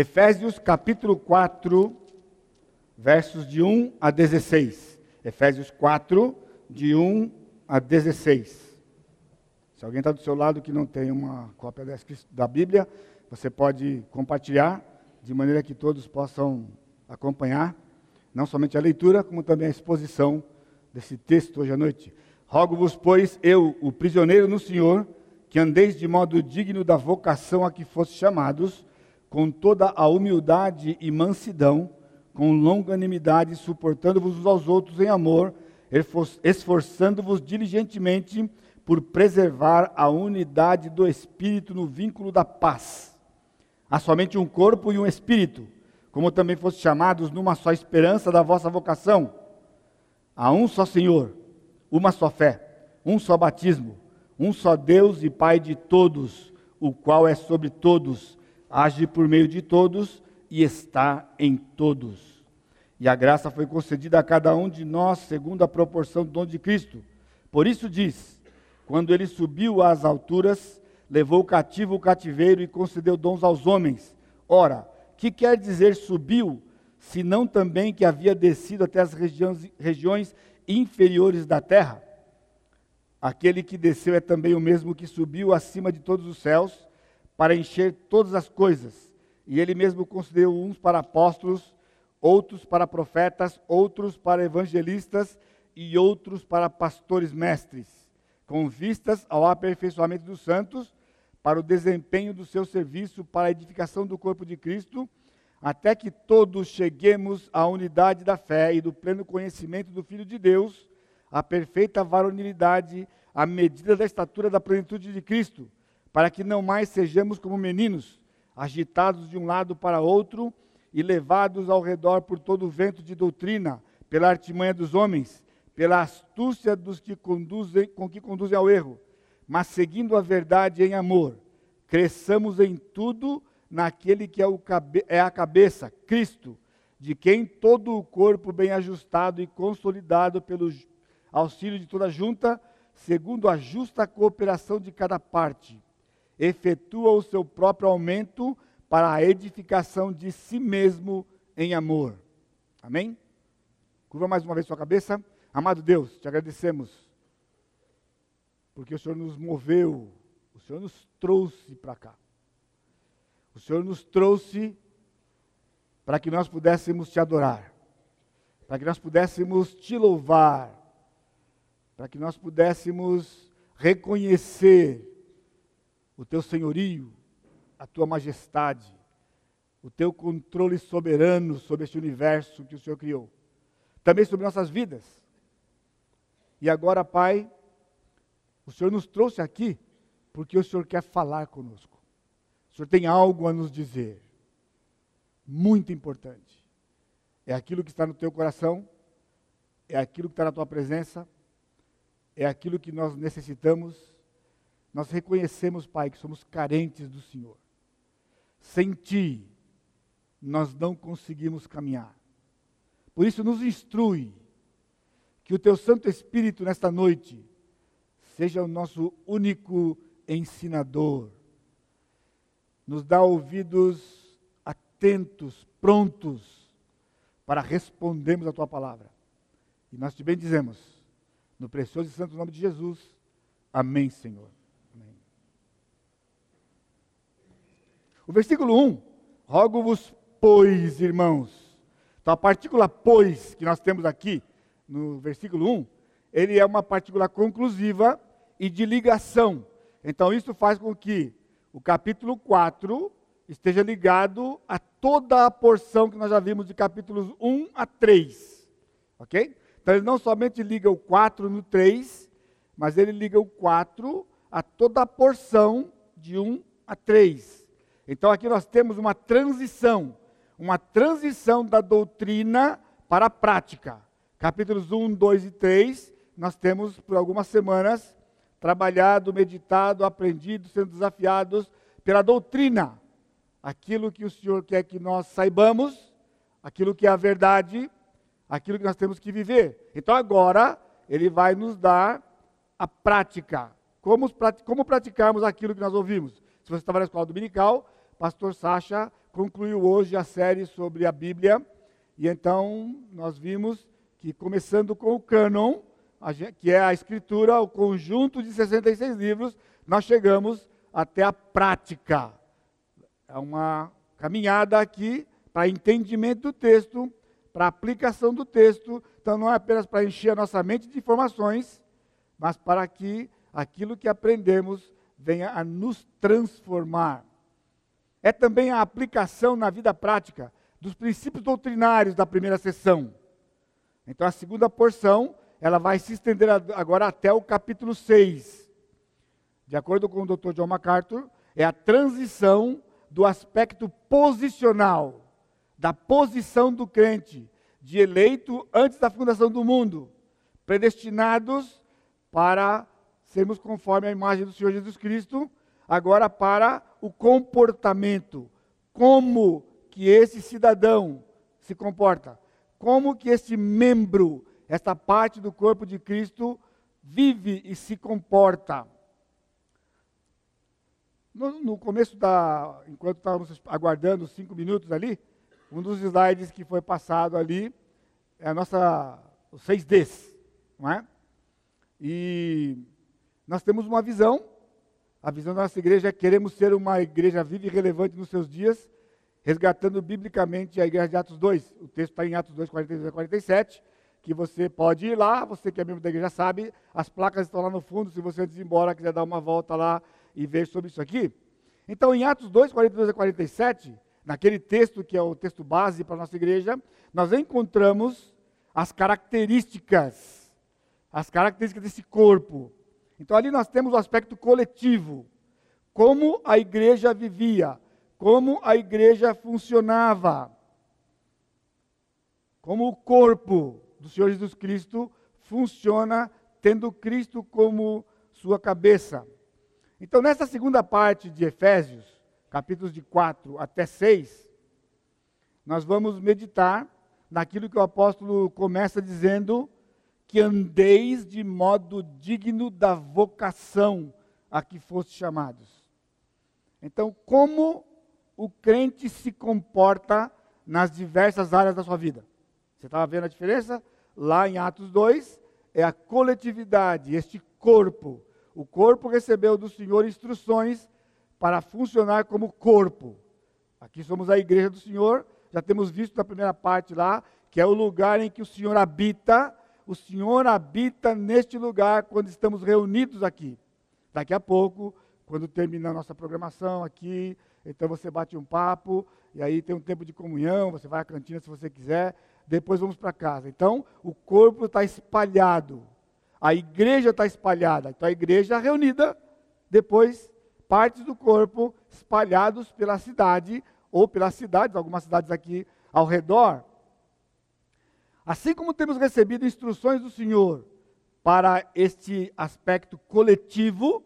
Efésios capítulo 4, versos de 1 a 16. Efésios 4, de 1 a 16. Se alguém está do seu lado que não tem uma cópia da Bíblia, você pode compartilhar, de maneira que todos possam acompanhar, não somente a leitura, como também a exposição desse texto hoje à noite. Rogo-vos, pois, eu, o prisioneiro no Senhor, que andeis de modo digno da vocação a que foste chamados, com toda a humildade e mansidão, com longanimidade, suportando-vos uns aos outros em amor, esforçando-vos diligentemente por preservar a unidade do Espírito no vínculo da paz. Há somente um corpo e um Espírito, como também foste chamados numa só esperança da vossa vocação. Há um só Senhor, uma só fé, um só batismo, um só Deus e Pai de todos, o qual é sobre todos, age por meio de todos e está em todos. E a graça foi concedida a cada um de nós segundo a proporção do dom de Cristo. Por isso diz: quando ele subiu às alturas, levou cativo o cativeiro e concedeu dons aos homens. Ora, que quer dizer subiu, se não também que havia descido até as regiões, regiões inferiores da terra? Aquele que desceu é também o mesmo que subiu acima de todos os céus para encher todas as coisas. E ele mesmo concedeu uns para apóstolos, outros para profetas, outros para evangelistas e outros para pastores mestres com vistas ao aperfeiçoamento dos santos, para o desempenho do seu serviço, para a edificação do corpo de Cristo, até que todos cheguemos à unidade da fé e do pleno conhecimento do Filho de Deus, à perfeita varonilidade, à medida da estatura da plenitude de Cristo, para que não mais sejamos como meninos, agitados de um lado para outro e levados ao redor por todo o vento de doutrina, pela artimanha dos homens pela astúcia dos que conduzem, com que conduzem ao erro, mas seguindo a verdade em amor, cresçamos em tudo naquele que é, o, é a cabeça, Cristo, de quem todo o corpo bem ajustado e consolidado pelo auxílio de toda junta, segundo a justa cooperação de cada parte, efetua o seu próprio aumento para a edificação de si mesmo em amor. Amém? Curva mais uma vez sua cabeça. Amado Deus, te agradecemos, porque o Senhor nos moveu, o Senhor nos trouxe para cá. O Senhor nos trouxe para que nós pudéssemos te adorar, para que nós pudéssemos te louvar, para que nós pudéssemos reconhecer o teu senhorio, a tua majestade, o teu controle soberano sobre este universo que o Senhor criou, também sobre nossas vidas. E agora, Pai, o Senhor nos trouxe aqui porque o Senhor quer falar conosco. O Senhor tem algo a nos dizer. Muito importante. É aquilo que está no teu coração, é aquilo que está na tua presença, é aquilo que nós necessitamos. Nós reconhecemos, Pai, que somos carentes do Senhor. Sem Ti, nós não conseguimos caminhar. Por isso, nos instrui que o teu Santo Espírito nesta noite seja o nosso único ensinador. Nos dá ouvidos atentos, prontos para respondermos a tua palavra. E nós te bendizemos, no precioso e santo nome de Jesus. Amém, Senhor. Amém. O versículo 1, rogo-vos, pois, irmãos. Então, a partícula pois que nós temos aqui, no versículo 1, ele é uma partícula conclusiva e de ligação. Então, isso faz com que o capítulo 4 esteja ligado a toda a porção que nós já vimos de capítulos 1 a 3. Ok? Então, ele não somente liga o 4 no 3, mas ele liga o 4 a toda a porção de 1 a 3. Então, aqui nós temos uma transição uma transição da doutrina para a prática capítulos 1, 2 e 3, nós temos por algumas semanas trabalhado, meditado, aprendido, sendo desafiados pela doutrina. Aquilo que o Senhor quer que nós saibamos, aquilo que é a verdade, aquilo que nós temos que viver. Então agora, ele vai nos dar a prática. Como, como praticarmos aquilo que nós ouvimos? Se você estava na escola dominical, pastor Sacha concluiu hoje a série sobre a Bíblia, e então nós vimos que, começando com o cânon, que é a escritura, o conjunto de 66 livros, nós chegamos até a prática. É uma caminhada aqui para entendimento do texto, para aplicação do texto. Então, não é apenas para encher a nossa mente de informações, mas para que aquilo que aprendemos venha a nos transformar. É também a aplicação na vida prática dos princípios doutrinários da primeira sessão. Então, a segunda porção, ela vai se estender agora até o capítulo 6. De acordo com o Dr. John MacArthur, é a transição do aspecto posicional, da posição do crente, de eleito antes da fundação do mundo, predestinados para sermos conforme a imagem do Senhor Jesus Cristo, agora para o comportamento, como que esse cidadão se comporta, como que esse membro, esta parte do corpo de Cristo vive e se comporta. No, no começo da, enquanto estávamos aguardando cinco minutos ali, um dos slides que foi passado ali é a nossa, os seis Ds, não é? E nós temos uma visão, a visão da nossa igreja é queremos ser uma igreja viva e relevante nos seus dias, resgatando biblicamente a igreja de Atos 2. O texto está em Atos 2, 42 a 47, que você pode ir lá, você que é membro da igreja sabe, as placas estão lá no fundo, se você antes ir embora quiser dar uma volta lá e ver sobre isso aqui. Então, em Atos 2, 42 a 47, naquele texto que é o texto base para a nossa igreja, nós encontramos as características, as características desse corpo. Então ali nós temos o aspecto coletivo, como a igreja vivia, como a igreja funcionava, como o corpo do Senhor Jesus Cristo funciona tendo Cristo como sua cabeça. Então, nessa segunda parte de Efésios, capítulos de 4 até 6, nós vamos meditar naquilo que o apóstolo começa dizendo que andeis de modo digno da vocação a que foste chamados. Então, como o crente se comporta nas diversas áreas da sua vida? Você estava vendo a diferença? Lá em Atos 2, é a coletividade, este corpo. O corpo recebeu do Senhor instruções para funcionar como corpo. Aqui somos a igreja do Senhor, já temos visto na primeira parte lá, que é o lugar em que o Senhor habita o Senhor habita neste lugar quando estamos reunidos aqui. Daqui a pouco, quando terminar nossa programação aqui, então você bate um papo, e aí tem um tempo de comunhão, você vai à cantina se você quiser, depois vamos para casa. Então, o corpo está espalhado, a igreja está espalhada, então a igreja reunida, depois partes do corpo espalhados pela cidade, ou pelas cidades, algumas cidades aqui ao redor. Assim como temos recebido instruções do Senhor para este aspecto coletivo,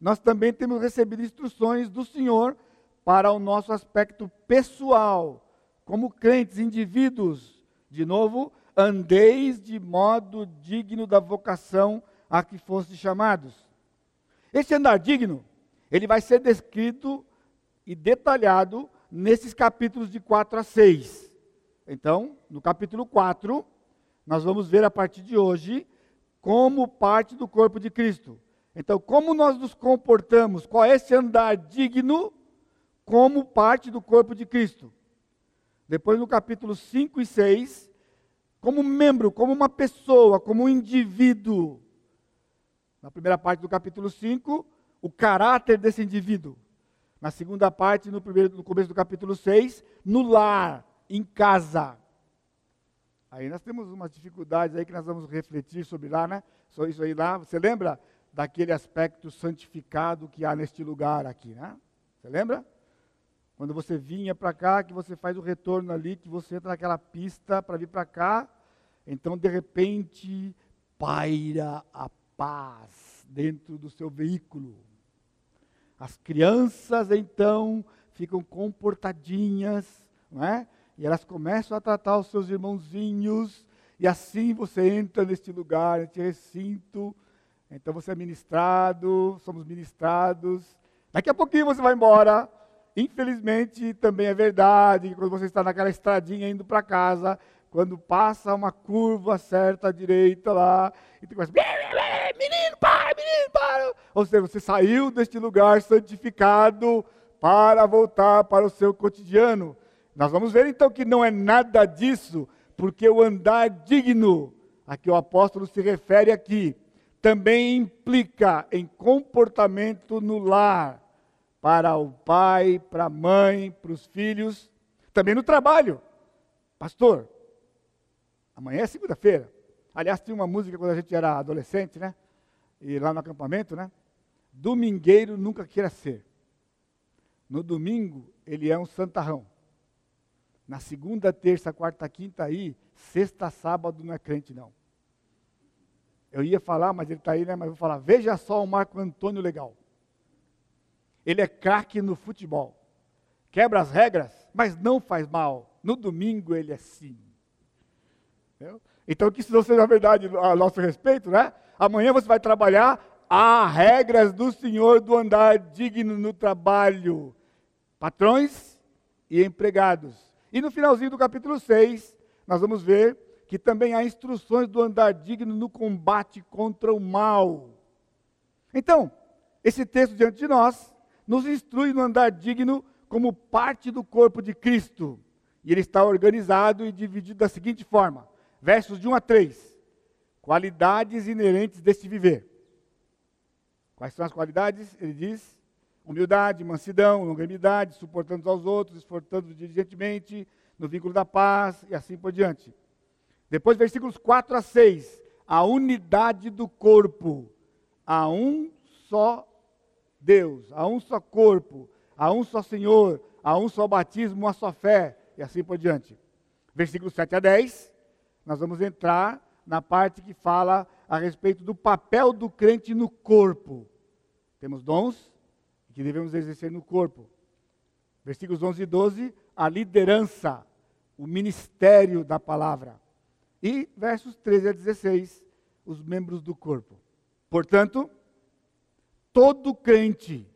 nós também temos recebido instruções do Senhor para o nosso aspecto pessoal, como crentes, indivíduos. De novo, andeis de modo digno da vocação a que foste chamados. Este andar digno, ele vai ser descrito e detalhado nesses capítulos de 4 a 6. Então, no capítulo 4, nós vamos ver a partir de hoje como parte do corpo de Cristo. Então, como nós nos comportamos, qual é esse andar digno como parte do corpo de Cristo. Depois, no capítulo 5 e 6, como membro, como uma pessoa, como um indivíduo. Na primeira parte do capítulo 5, o caráter desse indivíduo. Na segunda parte, no, primeiro, no começo do capítulo 6, no lar, em casa. Aí nós temos umas dificuldades aí que nós vamos refletir sobre lá, né? Só isso aí lá. Você lembra daquele aspecto santificado que há neste lugar aqui, né? Você lembra? Quando você vinha para cá, que você faz o retorno ali, que você entra naquela pista para vir para cá, então de repente paira a paz dentro do seu veículo. As crianças então ficam comportadinhas, não é? E elas começam a tratar os seus irmãozinhos, e assim você entra neste lugar, neste recinto. Então você é ministrado, somos ministrados. Daqui a pouquinho você vai embora, infelizmente, também é verdade que quando você está naquela estradinha indo para casa, quando passa uma curva certa à direita lá, e tu começa, menino, para, menino, para. Ou seja, você saiu deste lugar santificado para voltar para o seu cotidiano. Nós vamos ver então que não é nada disso, porque o andar digno, a que o apóstolo se refere aqui, também implica em comportamento no lar, para o pai, para a mãe, para os filhos, também no trabalho. Pastor, amanhã é segunda-feira. Aliás, tinha uma música quando a gente era adolescente, né? E lá no acampamento, né? Domingueiro nunca queira ser. No domingo, ele é um santarrão. Na segunda, terça, quarta, quinta aí, sexta, sábado não é crente, não. Eu ia falar, mas ele está aí, né? Mas vou falar. Veja só o Marco Antônio legal. Ele é craque no futebol. Quebra as regras, mas não faz mal. No domingo ele é sim. Entendeu? Então que isso não seja verdade a nosso respeito, né? Amanhã você vai trabalhar. Há regras do Senhor do andar digno no trabalho. Patrões e empregados. E no finalzinho do capítulo 6, nós vamos ver que também há instruções do andar digno no combate contra o mal. Então, esse texto diante de nós nos instrui no andar digno como parte do corpo de Cristo. E ele está organizado e dividido da seguinte forma: versos de 1 a 3. Qualidades inerentes deste viver. Quais são as qualidades? Ele diz: humildade, mansidão, longanimidade, suportando aos outros, esforçando diligentemente, no vínculo da paz e assim por diante. Depois, versículos 4 a 6. A unidade do corpo. Há um só Deus, há um só corpo, há um só Senhor, há um só batismo, uma só fé, e assim por diante. Versículos 7 a 10. Nós vamos entrar na parte que fala a respeito do papel do crente no corpo. Temos dons que devemos exercer no corpo. Versículos 11 e 12, a liderança, o ministério da palavra. E versos 13 a 16, os membros do corpo. Portanto, todo crente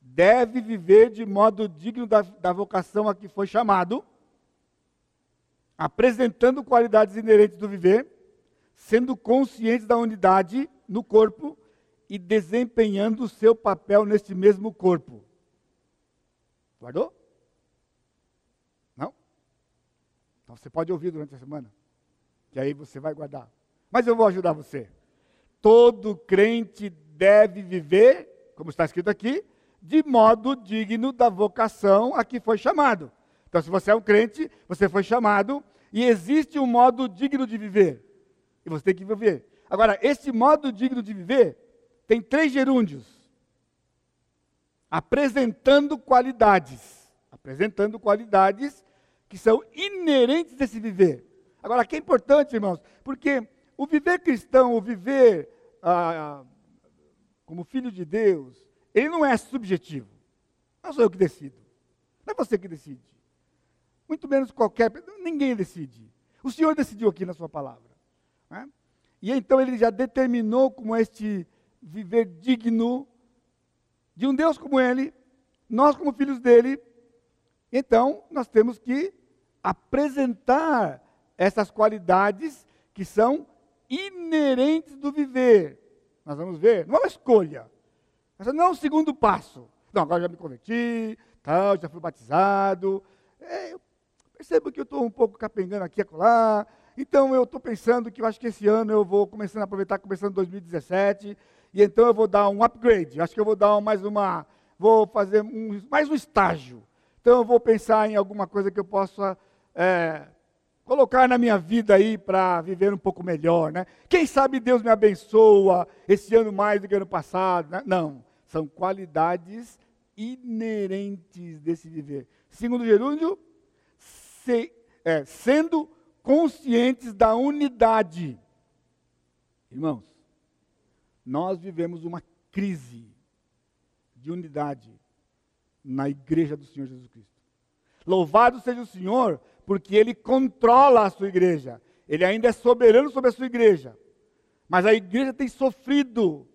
deve viver de modo digno da, da vocação a que foi chamado, apresentando qualidades inerentes do viver, sendo consciente da unidade no corpo e desempenhando o seu papel neste mesmo corpo. Guardou? Não? Então você pode ouvir durante a semana que aí você vai guardar. Mas eu vou ajudar você. Todo crente deve viver, como está escrito aqui, de modo digno da vocação a que foi chamado. Então, se você é um crente, você foi chamado e existe um modo digno de viver. E você tem que viver. Agora, esse modo digno de viver tem três gerúndios. Apresentando qualidades. Apresentando qualidades que são inerentes desse viver. Agora, aqui é importante, irmãos, porque o viver cristão, o viver ah, como filho de Deus, ele não é subjetivo. Não sou eu que decido. Não é você que decide. Muito menos qualquer. Ninguém decide. O Senhor decidiu aqui na sua palavra. Né? E então ele já determinou como este viver digno de um Deus como ele, nós como filhos dele. Então, nós temos que apresentar essas qualidades que são inerentes do viver. Nós vamos ver, não é uma escolha. Essa não é o segundo passo. Não, agora já me converti, tal, já fui batizado. É, eu percebo que eu estou um pouco capengando aqui e acolá. Então eu estou pensando que eu acho que esse ano eu vou começando a aproveitar, começando 2017, e então eu vou dar um upgrade. Acho que eu vou dar mais uma, vou fazer um, mais um estágio. Então eu vou pensar em alguma coisa que eu possa é, colocar na minha vida aí para viver um pouco melhor, né? Quem sabe Deus me abençoa esse ano mais do que ano passado, né? Não, são qualidades inerentes desse viver. Segundo gerúndio, se, é, sendo conscientes da unidade. Irmãos, nós vivemos uma crise de unidade na igreja do Senhor Jesus Cristo. Louvado seja o Senhor, porque ele controla a sua igreja. Ele ainda é soberano sobre a sua igreja. Mas a igreja tem sofrido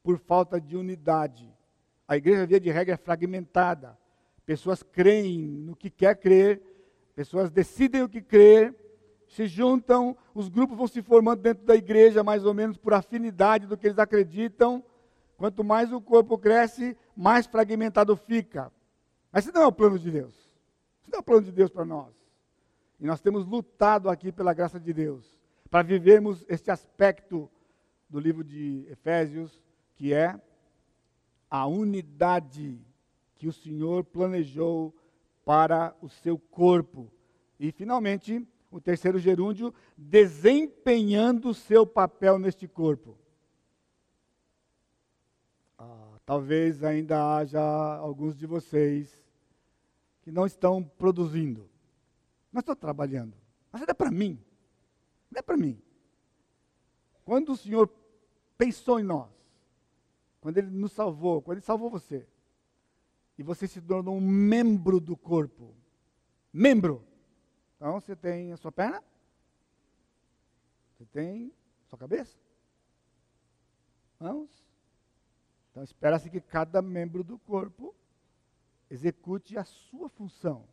por falta de unidade. A igreja, via de regra, é fragmentada. pessoas creem no que quer crer, pessoas decidem o que crer, se juntam, os grupos vão se formando dentro da igreja, mais ou menos por afinidade do que eles acreditam. Quanto mais o corpo cresce, mais fragmentado fica. Mas esse não é o plano de Deus. Esse não é o plano de Deus para nós. E nós temos lutado aqui pela graça de Deus para vivermos este aspecto do livro de Efésios, que é a unidade que o Senhor planejou para o seu corpo. E, finalmente, o terceiro gerúndio, desempenhando o seu papel neste corpo. Ah, talvez ainda haja alguns de vocês que não estão produzindo. Não estou trabalhando. Mas é para mim. É para mim. Quando o Senhor pensou em nós, quando Ele nos salvou, quando Ele salvou você, e você se tornou um membro do corpo, membro. Então você tem a sua perna, você tem a sua cabeça, mãos. Então espera-se que cada membro do corpo execute a sua função.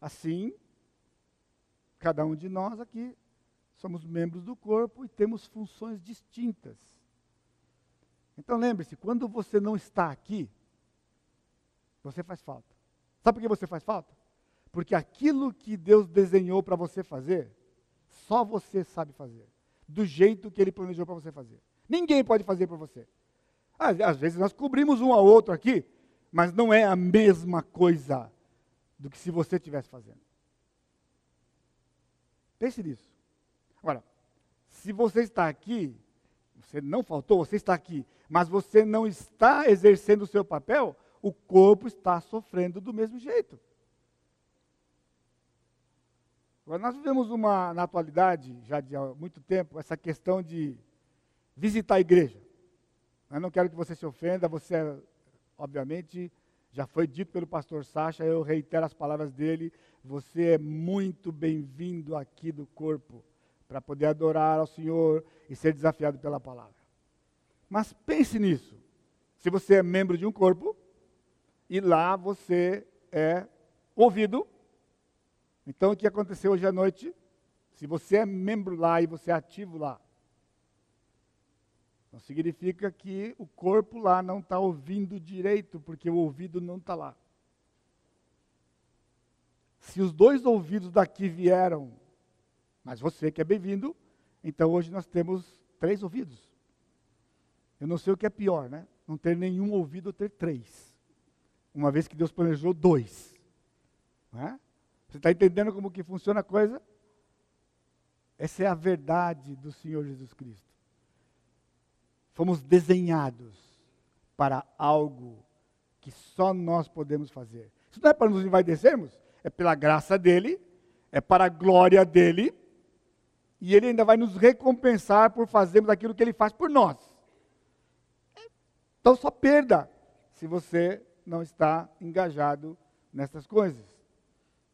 Assim, cada um de nós aqui somos membros do corpo e temos funções distintas. Então lembre-se, quando você não está aqui, você faz falta. Sabe por que você faz falta? Porque aquilo que Deus desenhou para você fazer, só você sabe fazer. Do jeito que Ele planejou para você fazer. Ninguém pode fazer para você. Às vezes nós cobrimos um ao outro aqui, mas não é a mesma coisa do que se você estivesse fazendo. Pense nisso. Agora, se você está aqui, você não faltou, você está aqui, mas você não está exercendo o seu papel, o corpo está sofrendo do mesmo jeito. Agora, nós vivemos uma, na atualidade, já de há muito tempo, essa questão de visitar a igreja. Eu não quero que você se ofenda, você, obviamente, já foi dito pelo pastor Sacha, eu reitero as palavras dele. Você é muito bem-vindo aqui do corpo para poder adorar ao Senhor e ser desafiado pela palavra. Mas pense nisso. Se você é membro de um corpo e lá você é ouvido, então o que aconteceu hoje à noite? Se você é membro lá e você é ativo lá, não significa que o corpo lá não está ouvindo direito, porque o ouvido não está lá. Se os dois ouvidos daqui vieram, mas você que é bem-vindo, então hoje nós temos três ouvidos. Eu não sei o que é pior, né? Não ter nenhum ouvido ou ter três. Uma vez que Deus planejou dois. É? Você está entendendo como que funciona a coisa? Essa é a verdade do Senhor Jesus Cristo. Fomos desenhados para algo que só nós podemos fazer. Isso não é para nos envaidecermos, é pela graça dele, é para a glória dele, e ele ainda vai nos recompensar por fazermos aquilo que ele faz por nós. Então só perda se você não está engajado nessas coisas.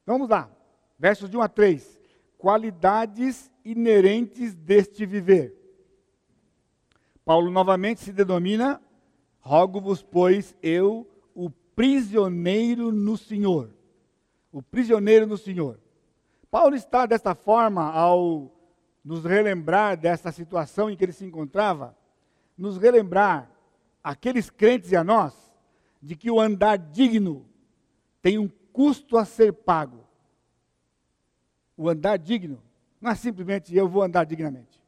Vamos lá, versos de 1 a 3. Qualidades inerentes deste viver. Paulo novamente se denomina, rogo-vos, pois, eu, o prisioneiro no Senhor. O prisioneiro no Senhor. Paulo está desta forma ao nos relembrar dessa situação em que ele se encontrava, nos relembrar, aqueles crentes e a nós, de que o andar digno tem um custo a ser pago. O andar digno não é simplesmente eu vou andar dignamente.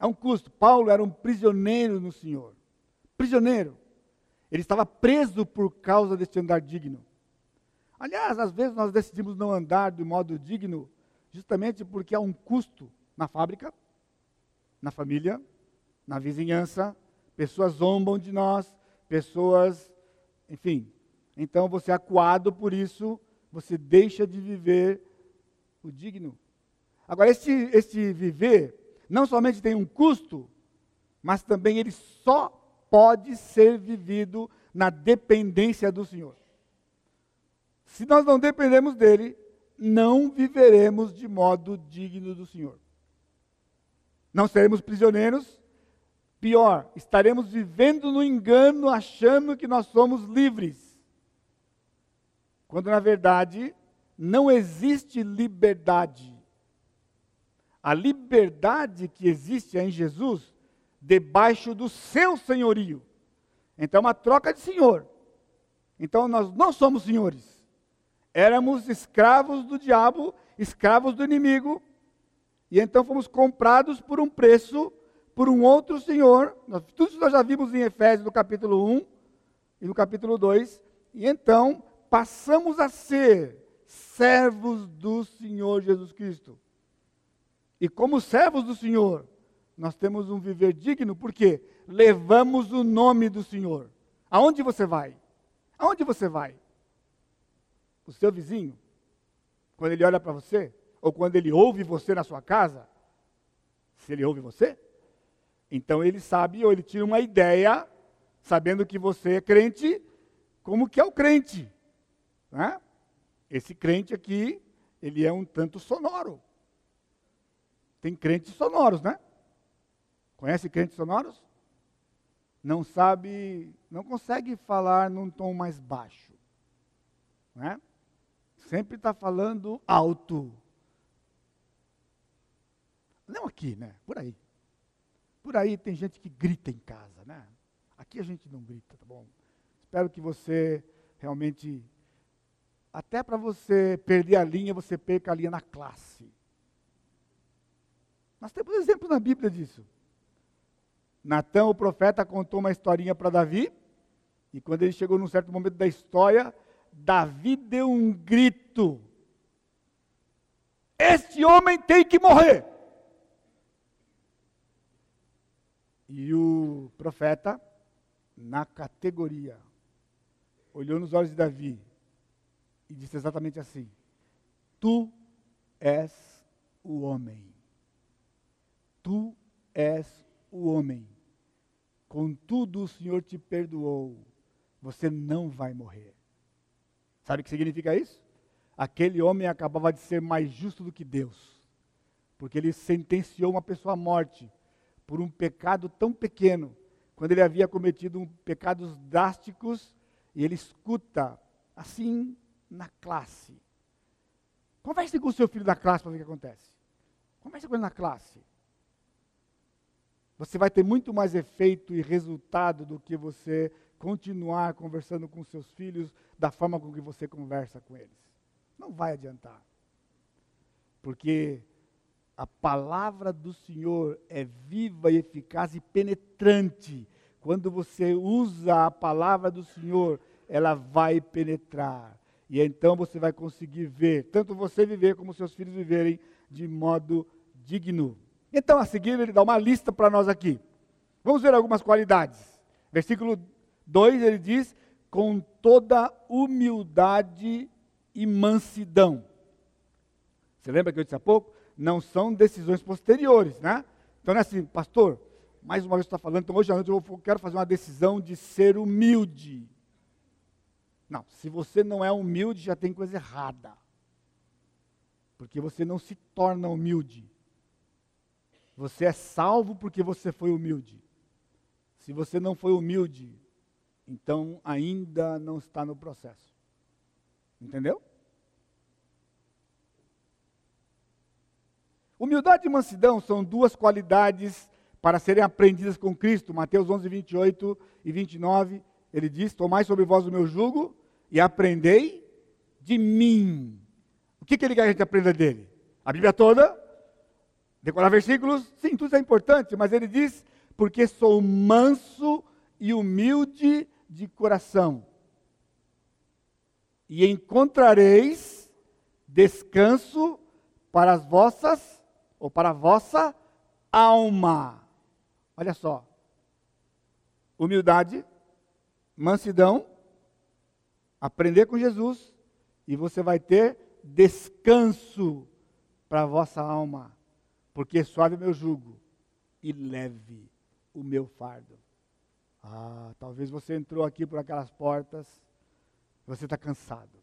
É um custo. Paulo era um prisioneiro no Senhor. Prisioneiro. Ele estava preso por causa deste andar digno. Aliás, às vezes nós decidimos não andar de modo digno, justamente porque há um custo na fábrica, na família, na vizinhança. Pessoas zombam de nós, pessoas, enfim. Então você é acuado por isso, você deixa de viver o digno. Agora, este, este viver não somente tem um custo, mas também ele só pode ser vivido na dependência do Senhor. Se nós não dependemos dele, não viveremos de modo digno do Senhor. Não seremos prisioneiros, Pior, estaremos vivendo no engano achando que nós somos livres. Quando na verdade não existe liberdade. A liberdade que existe é em Jesus, debaixo do seu senhorio. Então é uma troca de senhor. Então nós não somos senhores. Éramos escravos do diabo, escravos do inimigo, e então fomos comprados por um preço por um outro Senhor. Tudo isso nós já vimos em Efésios, no capítulo 1 e no capítulo 2. E então passamos a ser servos do Senhor Jesus Cristo. E como servos do Senhor, nós temos um viver digno, porque levamos o nome do Senhor. Aonde você vai? Aonde você vai? O seu vizinho? Quando ele olha para você? Ou quando ele ouve você na sua casa? Se ele ouve você? Então ele sabe, ou ele tira uma ideia, sabendo que você é crente, como que é o crente. Né? Esse crente aqui, ele é um tanto sonoro. Tem crentes sonoros, né? Conhece crentes sonoros? Não sabe, não consegue falar num tom mais baixo. Né? Sempre está falando alto. Não aqui, né? Por aí. Por aí tem gente que grita em casa, né? Aqui a gente não grita, tá bom? Espero que você realmente, até para você perder a linha, você perca a linha na classe. Nós temos exemplos na Bíblia disso. Natan, o profeta, contou uma historinha para Davi, e quando ele chegou num certo momento da história, Davi deu um grito: Este homem tem que morrer! E o profeta, na categoria, olhou nos olhos de Davi e disse exatamente assim: Tu és o homem. Tu és o homem. Contudo, o Senhor te perdoou. Você não vai morrer. Sabe o que significa isso? Aquele homem acabava de ser mais justo do que Deus, porque ele sentenciou uma pessoa à morte por um pecado tão pequeno, quando ele havia cometido um pecados drásticos, e ele escuta assim na classe. Converse com o seu filho da classe para ver o que acontece. Converse com ele na classe. Você vai ter muito mais efeito e resultado do que você continuar conversando com seus filhos da forma com que você conversa com eles. Não vai adiantar. Porque a palavra do Senhor é viva e eficaz e penetrante. Quando você usa a palavra do Senhor, ela vai penetrar. E então você vai conseguir ver, tanto você viver como seus filhos viverem de modo digno. Então, a seguir, ele dá uma lista para nós aqui. Vamos ver algumas qualidades. Versículo 2, ele diz: com toda humildade e mansidão. Você lembra que eu disse há pouco? não são decisões posteriores, né? Então não é assim, pastor, mais uma vez está falando, então hoje à noite eu quero fazer uma decisão de ser humilde. Não, se você não é humilde, já tem coisa errada. Porque você não se torna humilde. Você é salvo porque você foi humilde. Se você não foi humilde, então ainda não está no processo. Entendeu? Humildade e mansidão são duas qualidades para serem aprendidas com Cristo. Mateus 11, 28 e 29, ele diz: Tomai sobre vós o meu jugo e aprendei de mim. O que, que ele quer que a gente aprenda dele? A Bíblia toda? Decorar versículos? Sim, tudo é importante, mas ele diz: Porque sou manso e humilde de coração, e encontrareis descanso para as vossas ou para a vossa alma. Olha só. Humildade, mansidão, aprender com Jesus e você vai ter descanso para a vossa alma, porque suave é meu jugo e leve o meu fardo. Ah, talvez você entrou aqui por aquelas portas, você está cansado.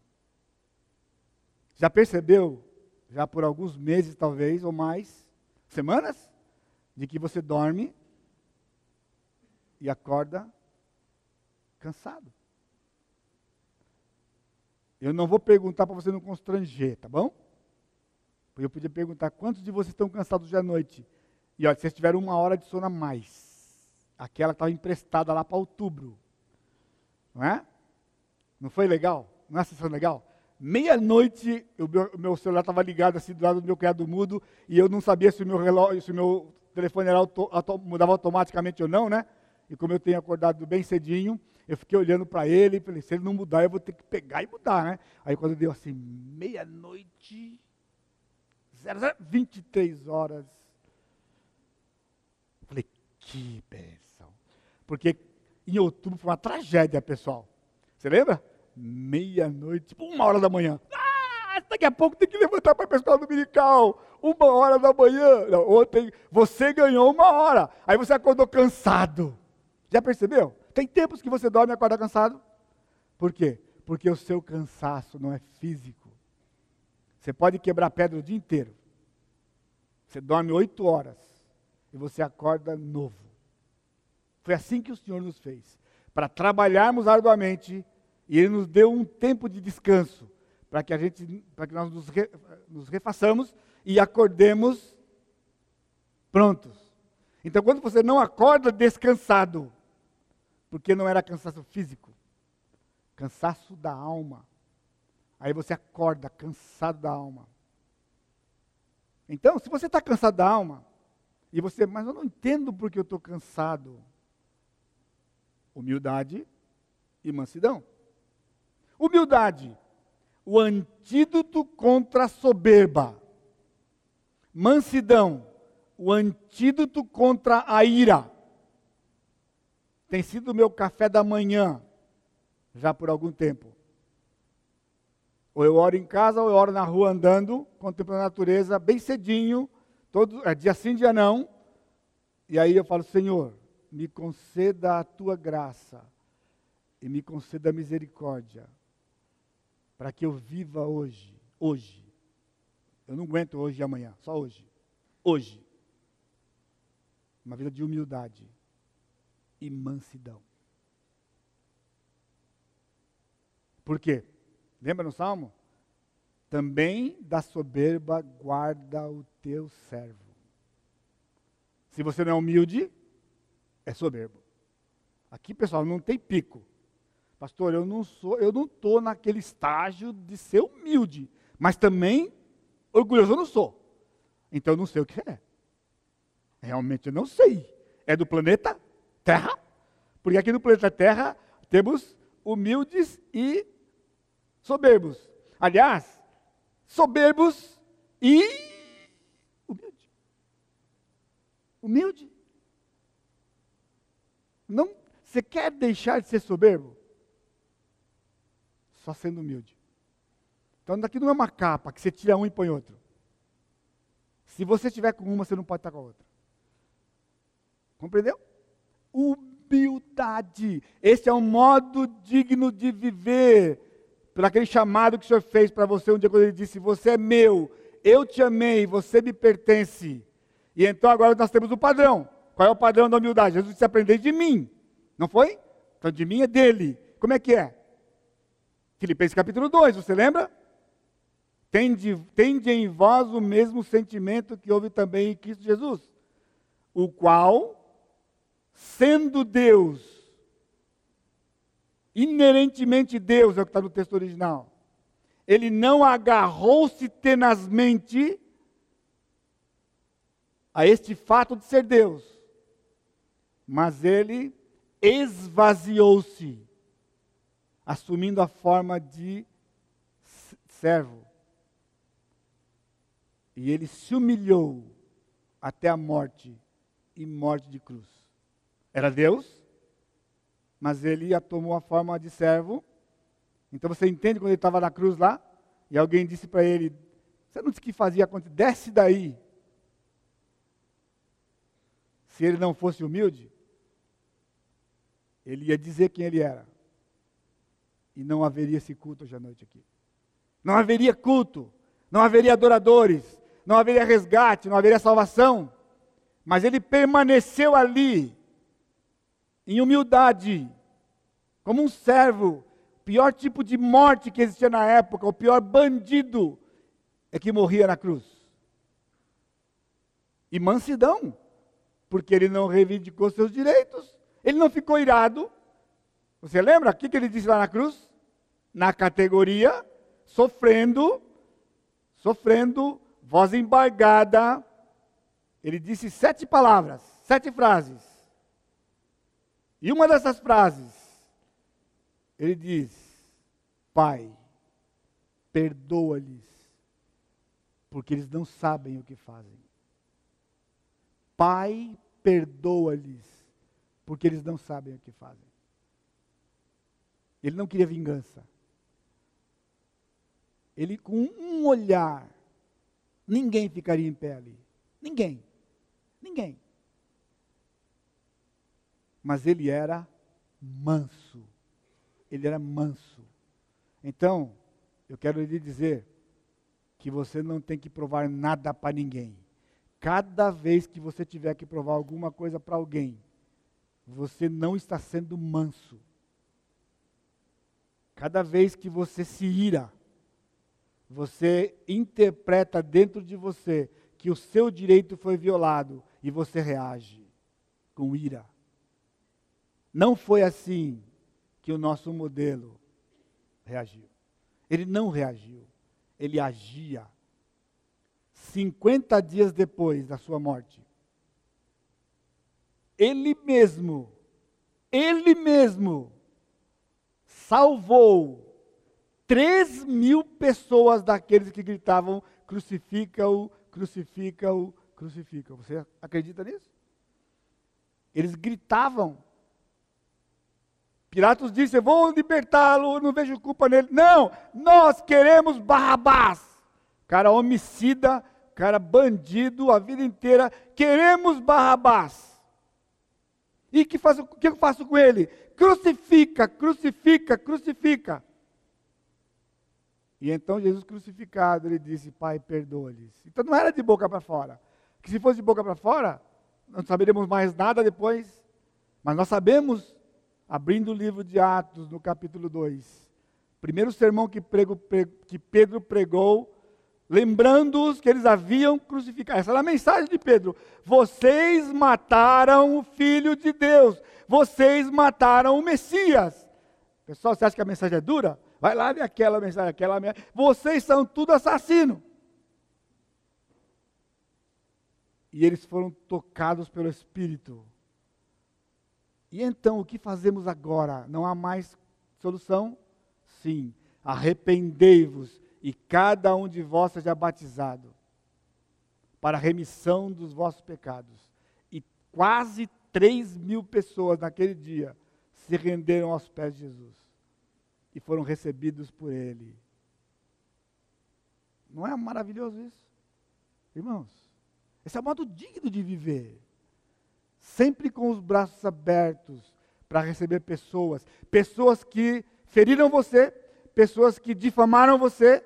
Já percebeu já por alguns meses talvez, ou mais, semanas, de que você dorme e acorda cansado. Eu não vou perguntar para você não constranger, tá bom? Eu podia perguntar quantos de vocês estão cansados de à noite. E olha, vocês tiveram uma hora de sono a mais. Aquela estava emprestada lá para outubro. Não é? Não foi legal? Não é sensação legal? Meia-noite, o meu, meu celular estava ligado assim do lado do meu criado mudo e eu não sabia se o meu relógio, se o meu telefone auto, auto, mudava automaticamente ou não, né? E como eu tenho acordado bem cedinho, eu fiquei olhando para ele e falei, se ele não mudar, eu vou ter que pegar e mudar, né? Aí quando deu assim, meia-noite, 23 horas, falei, que bênção. Porque em outubro foi uma tragédia, pessoal. Você lembra? Meia-noite, tipo uma hora da manhã. Ah, daqui a pouco tem que levantar para escola dominical. Uma hora da manhã. Não, ontem você ganhou uma hora. Aí você acordou cansado. Já percebeu? Tem tempos que você dorme e acorda cansado. Por quê? Porque o seu cansaço não é físico. Você pode quebrar pedra o dia inteiro. Você dorme oito horas e você acorda novo. Foi assim que o Senhor nos fez. Para trabalharmos arduamente e Ele nos deu um tempo de descanso para que a gente, para que nós nos, re, nos refaçamos e acordemos prontos. Então, quando você não acorda descansado, porque não era cansaço físico, cansaço da alma. Aí você acorda cansado da alma. Então, se você está cansado da alma, e você, mas eu não entendo porque eu estou cansado. Humildade e mansidão. Humildade, o antídoto contra a soberba. Mansidão, o antídoto contra a ira tem sido o meu café da manhã, já por algum tempo. Ou eu oro em casa, ou eu oro na rua andando, contemplando a natureza, bem cedinho, todo, é, dia sim, dia não. E aí eu falo, Senhor, me conceda a tua graça e me conceda misericórdia, para que eu viva hoje, hoje. Eu não aguento hoje e amanhã, só hoje. Hoje. Uma vida de humildade e mansidão. Por quê? Lembra no Salmo? Também da soberba guarda o teu servo. Se você não é humilde, é soberbo. Aqui, pessoal, não tem pico. Pastor, eu não sou, eu não estou naquele estágio de ser humilde, mas também orgulhoso eu não sou. Então eu não sei o que é. Realmente eu não sei. É do planeta Terra, porque aqui no planeta Terra temos humildes e soberbos. Aliás, soberbos e humilde. Humilde. Não, você quer deixar de ser soberbo? Só sendo humilde. Então daqui não é uma capa que você tira um e põe outro. Se você estiver com uma, você não pode estar com a outra. Compreendeu? Humildade. Esse é um modo digno de viver. Por aquele chamado que o Senhor fez para você um dia quando ele disse: Você é meu, eu te amei, você me pertence. E então agora nós temos o padrão. Qual é o padrão da humildade? Jesus disse: Aprendei de mim. Não foi? Então de mim é dele. Como é que é? Filipenses capítulo 2, você lembra? Tende, tende em vós o mesmo sentimento que houve também em Cristo Jesus, o qual, sendo Deus, inerentemente Deus, é o que está no texto original, ele não agarrou-se tenazmente a este fato de ser Deus, mas ele esvaziou-se, assumindo a forma de servo. E ele se humilhou até a morte e morte de cruz. Era Deus, mas ele tomou a forma de servo. Então você entende quando ele estava na cruz lá? E alguém disse para ele: Você não disse que fazia? Desce daí. Se ele não fosse humilde, ele ia dizer quem ele era. E não haveria esse culto hoje à noite aqui. Não haveria culto, não haveria adoradores, não haveria resgate, não haveria salvação. Mas ele permaneceu ali em humildade, como um servo. O pior tipo de morte que existia na época, o pior bandido é que morria na cruz. E mansidão, porque ele não reivindicou seus direitos, ele não ficou irado. Você lembra o que ele disse lá na cruz? Na categoria, sofrendo, sofrendo, voz embargada. Ele disse sete palavras, sete frases. E uma dessas frases, ele diz: Pai, perdoa-lhes, porque eles não sabem o que fazem. Pai, perdoa-lhes, porque eles não sabem o que fazem. Ele não queria vingança. Ele, com um olhar, ninguém ficaria em pé ali. Ninguém. Ninguém. Mas ele era manso. Ele era manso. Então, eu quero lhe dizer que você não tem que provar nada para ninguém. Cada vez que você tiver que provar alguma coisa para alguém, você não está sendo manso. Cada vez que você se ira, você interpreta dentro de você que o seu direito foi violado e você reage com ira. Não foi assim que o nosso modelo reagiu. Ele não reagiu, ele agia. 50 dias depois da sua morte, ele mesmo, ele mesmo, salvou 3 mil pessoas daqueles que gritavam: crucifica-o, crucifica-o, crucifica. Você acredita nisso? Eles gritavam. Pilatos disse: Eu vou libertá-lo, não vejo culpa nele. Não, nós queremos Barrabás. Cara homicida, cara bandido a vida inteira. Queremos Barrabás. E que faço, o que eu faço com ele? Crucifica, crucifica, crucifica. E então Jesus crucificado, ele disse: Pai, perdoa-lhes. Então não era de boca para fora. Que se fosse de boca para fora, não saberemos mais nada depois. Mas nós sabemos, abrindo o livro de Atos, no capítulo 2, primeiro sermão que, prego, que Pedro pregou, lembrando-os que eles haviam crucificado. Essa era a mensagem de Pedro. Vocês mataram o Filho de Deus. Vocês mataram o Messias. Pessoal, você acha que a mensagem é dura? Vai lá ver aquela mensagem, aquela mensagem. Vocês são tudo assassino. E eles foram tocados pelo Espírito. E então, o que fazemos agora? Não há mais solução? Sim. Arrependei-vos e cada um de vós seja batizado para a remissão dos vossos pecados. E quase 3 mil pessoas naquele dia se renderam aos pés de Jesus e foram recebidos por Ele. Não é maravilhoso isso? Irmãos, esse é o modo digno de viver. Sempre com os braços abertos para receber pessoas. Pessoas que feriram você, pessoas que difamaram você,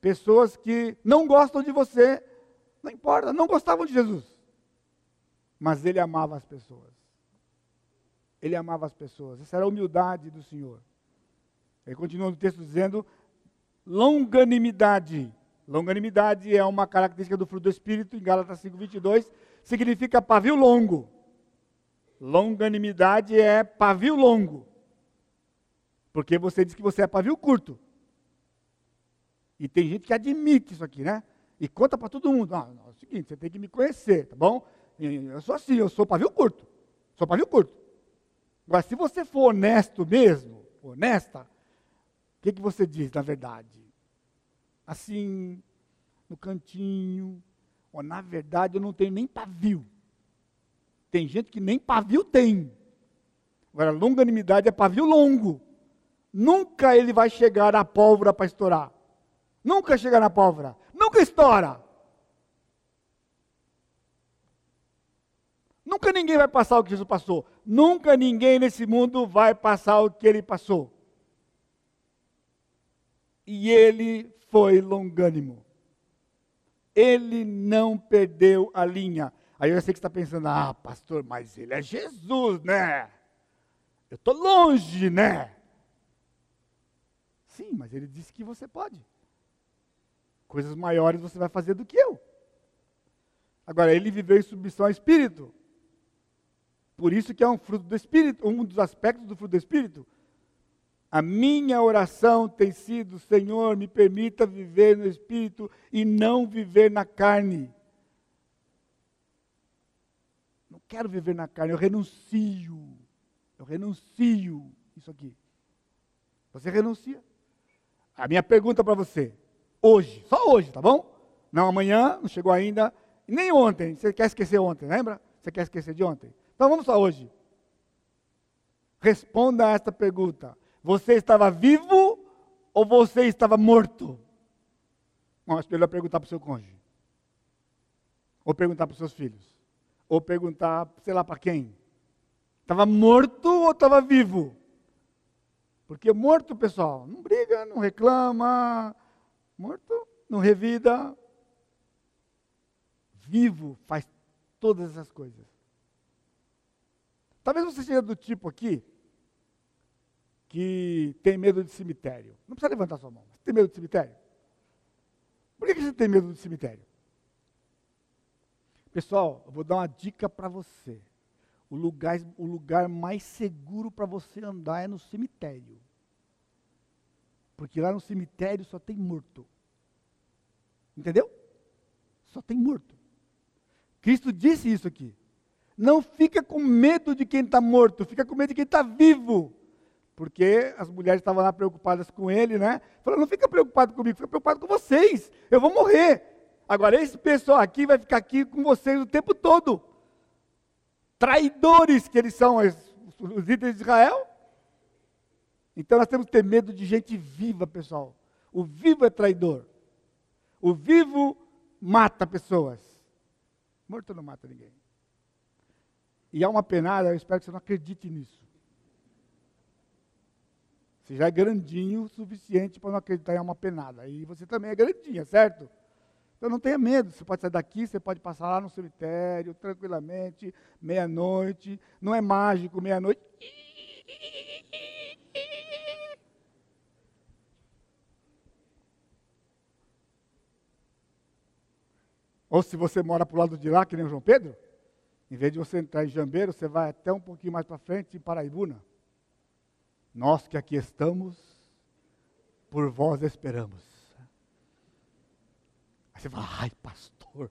pessoas que não gostam de você. Não importa, não gostavam de Jesus. Mas ele amava as pessoas. Ele amava as pessoas. Essa era a humildade do Senhor. Ele continua no texto dizendo: longanimidade. Longanimidade é uma característica do fruto do Espírito, em Gálatas 5,22, significa pavio longo. Longanimidade é pavio longo. Porque você diz que você é pavio curto. E tem gente que admite isso aqui, né? E conta para todo mundo. Ah, é o seguinte, você tem que me conhecer, tá bom? Eu sou assim, eu sou pavio curto. Sou pavio curto. Agora, se você for honesto mesmo, honesta, que, que você diz na verdade? Assim, no cantinho, ou na verdade eu não tenho nem pavio. Tem gente que nem pavio tem. Agora, longanimidade é pavio longo. Nunca ele vai chegar na pólvora para estourar. Nunca chega na pólvora. Nunca estoura. Nunca ninguém vai passar o que Jesus passou. Nunca ninguém nesse mundo vai passar o que ele passou e ele foi longânimo. Ele não perdeu a linha. Aí eu sei que está pensando, ah, pastor, mas ele é Jesus, né? Eu estou longe, né? Sim, mas ele disse que você pode. Coisas maiores você vai fazer do que eu. Agora, ele viveu em submissão ao Espírito. Por isso que é um fruto do Espírito, um dos aspectos do fruto do Espírito. A minha oração tem sido, Senhor, me permita viver no Espírito e não viver na carne. Não quero viver na carne, eu renuncio. Eu renuncio isso aqui. Você renuncia. A minha pergunta para você, hoje, só hoje, tá bom? Não amanhã, não chegou ainda, nem ontem. Você quer esquecer ontem, lembra? Você quer esquecer de ontem? Então vamos só hoje. Responda a esta pergunta. Você estava vivo ou você estava morto? Vamos melhor perguntar para o seu cônjuge. Ou perguntar para os seus filhos. Ou perguntar, sei lá para quem. Estava morto ou estava vivo? Porque morto, pessoal, não briga, não reclama. Morto, não revida. Vivo faz todas essas coisas. Talvez você seja do tipo aqui que tem medo de cemitério. Não precisa levantar sua mão. Você tem medo de cemitério? Por que você tem medo de cemitério? Pessoal, eu vou dar uma dica para você. O lugar, o lugar mais seguro para você andar é no cemitério. Porque lá no cemitério só tem morto. Entendeu? Só tem morto. Cristo disse isso aqui. Não fica com medo de quem está morto, fica com medo de quem está vivo. Porque as mulheres estavam lá preocupadas com ele, né? Falou, não fica preocupado comigo, fica preocupado com vocês. Eu vou morrer. Agora, esse pessoal aqui vai ficar aqui com vocês o tempo todo. Traidores que eles são, os líderes de Israel. Então nós temos que ter medo de gente viva, pessoal. O vivo é traidor. O vivo mata pessoas. Morto não mata ninguém. E há uma penada, eu espero que você não acredite nisso. Você já é grandinho o suficiente para não acreditar em uma penada. E você também é grandinha, certo? Então não tenha medo. Você pode sair daqui, você pode passar lá no cemitério, tranquilamente, meia-noite. Não é mágico, meia-noite. Ou se você mora para o lado de lá, que nem o João Pedro, em vez de você entrar em Jambeiro, você vai até um pouquinho mais para frente, em Paraibuna. Nós que aqui estamos, por vós esperamos. Aí você fala, ai, pastor.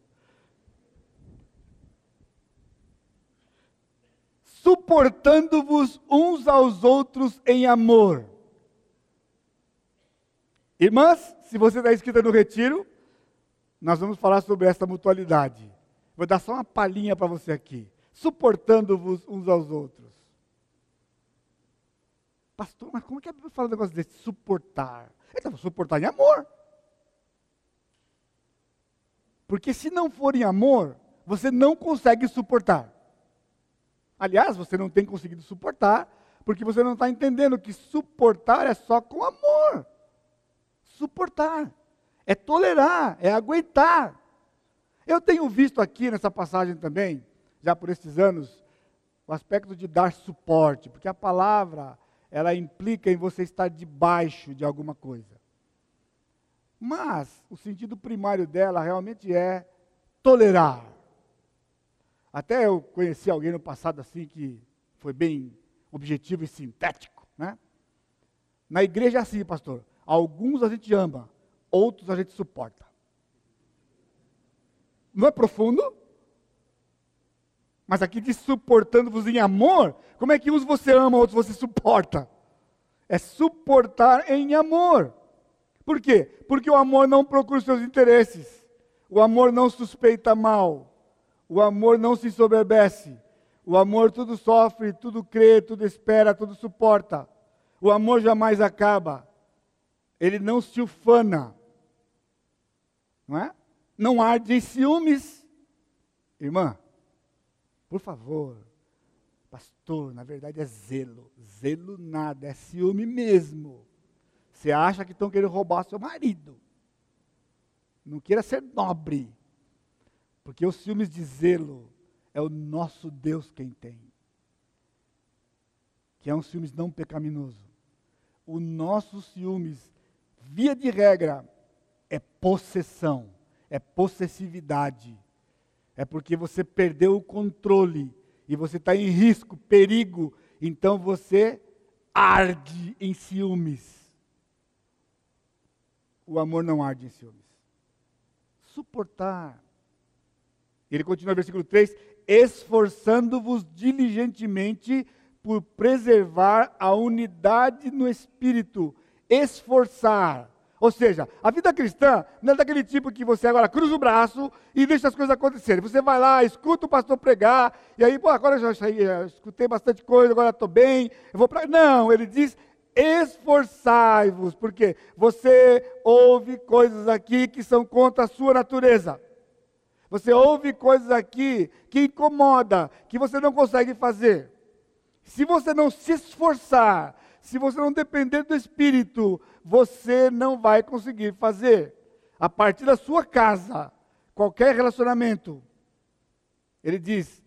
Suportando-vos uns aos outros em amor. Irmãs, se você está inscrita no retiro, nós vamos falar sobre essa mutualidade. Vou dar só uma palhinha para você aqui. Suportando-vos uns aos outros. Pastor, mas como é que a Bíblia fala um negócio desse? Suportar. Ele estava suportar em amor. Porque se não for em amor, você não consegue suportar. Aliás, você não tem conseguido suportar, porque você não está entendendo que suportar é só com amor. Suportar. É tolerar, é aguentar. Eu tenho visto aqui nessa passagem também, já por esses anos, o aspecto de dar suporte, porque a palavra ela implica em você estar debaixo de alguma coisa. Mas o sentido primário dela realmente é tolerar. Até eu conheci alguém no passado assim que foi bem objetivo e sintético, né? Na igreja é assim, pastor. Alguns a gente ama, outros a gente suporta. Não é profundo? Mas aqui diz suportando-vos em amor. Como é que uns você ama, outros você suporta? É suportar em amor. Por quê? Porque o amor não procura os seus interesses. O amor não suspeita mal. O amor não se soberbece. O amor tudo sofre, tudo crê, tudo espera, tudo suporta. O amor jamais acaba. Ele não se ufana. Não é? Não arde em ciúmes. Irmã, por favor, pastor, na verdade é zelo. Zelo nada, é ciúme mesmo. Você acha que estão querendo roubar seu marido. Não queira ser nobre. Porque os ciúmes de zelo é o nosso Deus quem tem. que é um ciúmes não pecaminoso. O nosso ciúmes, via de regra, é possessão, é possessividade. É porque você perdeu o controle e você está em risco, perigo, então você arde em ciúmes. O amor não arde em ciúmes. Suportar. Ele continua no versículo 3: esforçando-vos diligentemente por preservar a unidade no espírito. Esforçar. Ou seja, a vida cristã não é daquele tipo que você agora cruza o braço e deixa as coisas acontecerem. Você vai lá, escuta o pastor pregar, e aí, pô, agora eu já, já escutei bastante coisa, agora estou bem, eu vou para. Não, ele diz: esforçai-vos, porque você ouve coisas aqui que são contra a sua natureza. Você ouve coisas aqui que incomoda, que você não consegue fazer. Se você não se esforçar, se você não depender do Espírito, você não vai conseguir fazer. A partir da sua casa, qualquer relacionamento. Ele diz,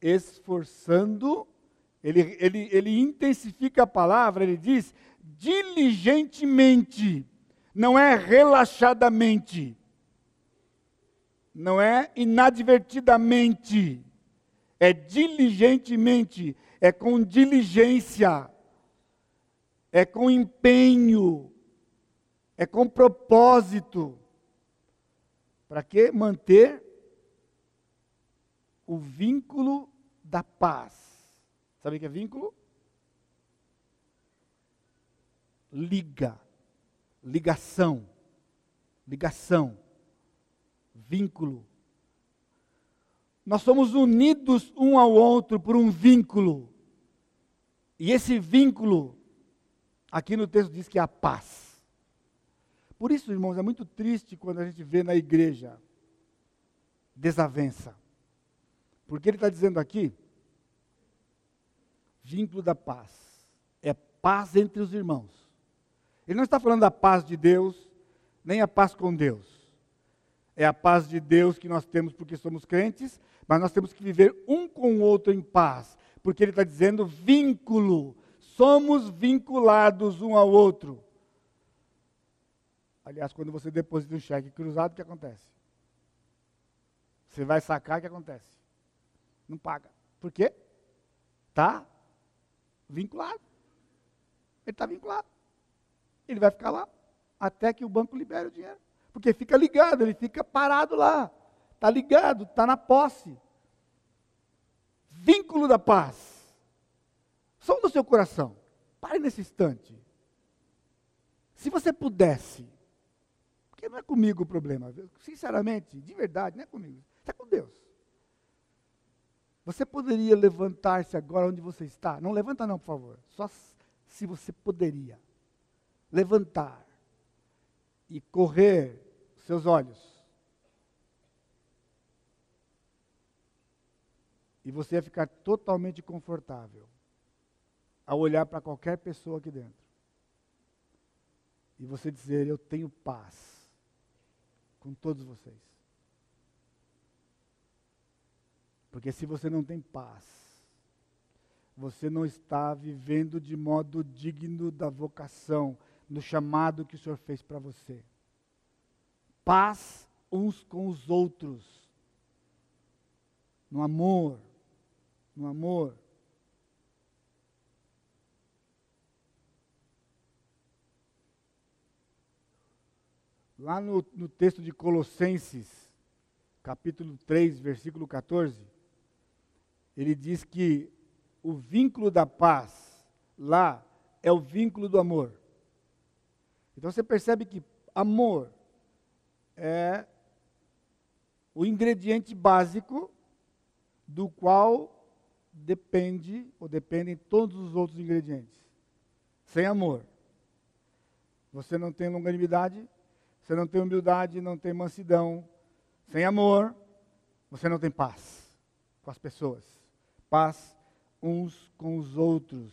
esforçando, ele, ele, ele intensifica a palavra, ele diz, diligentemente, não é relaxadamente. Não é inadvertidamente, é diligentemente, é com diligência, é com empenho, é com propósito. Para que manter o vínculo da paz? Sabe o que é vínculo? Liga, ligação, ligação vínculo. Nós somos unidos um ao outro por um vínculo. E esse vínculo, aqui no texto diz que é a paz. Por isso, irmãos, é muito triste quando a gente vê na igreja desavença. Porque ele está dizendo aqui, vínculo da paz. É paz entre os irmãos. Ele não está falando da paz de Deus, nem a paz com Deus é a paz de Deus que nós temos porque somos crentes, mas nós temos que viver um com o outro em paz, porque ele está dizendo vínculo, somos vinculados um ao outro. Aliás, quando você deposita um cheque cruzado, o que acontece? Você vai sacar, o que acontece? Não paga. Por quê? Está vinculado. Ele está vinculado. Ele vai ficar lá até que o banco libere o dinheiro. Porque fica ligado, ele fica parado lá. Está ligado, está na posse. Vínculo da paz. Som do seu coração. Pare nesse instante. Se você pudesse, porque não é comigo o problema, sinceramente, de verdade, não é comigo, é com Deus. Você poderia levantar-se agora onde você está? Não levanta não, por favor. Só se você poderia. Levantar e correr seus olhos. E você ia ficar totalmente confortável ao olhar para qualquer pessoa aqui dentro. E você dizer: Eu tenho paz com todos vocês. Porque se você não tem paz, você não está vivendo de modo digno da vocação no chamado que o Senhor fez para você. Paz uns com os outros. No amor. No amor. Lá no, no texto de Colossenses, capítulo 3, versículo 14, ele diz que o vínculo da paz lá é o vínculo do amor. Então você percebe que amor é o ingrediente básico do qual depende ou dependem todos os outros ingredientes. Sem amor, você não tem longanimidade, você não tem humildade, não tem mansidão. Sem amor, você não tem paz com as pessoas. Paz uns com os outros.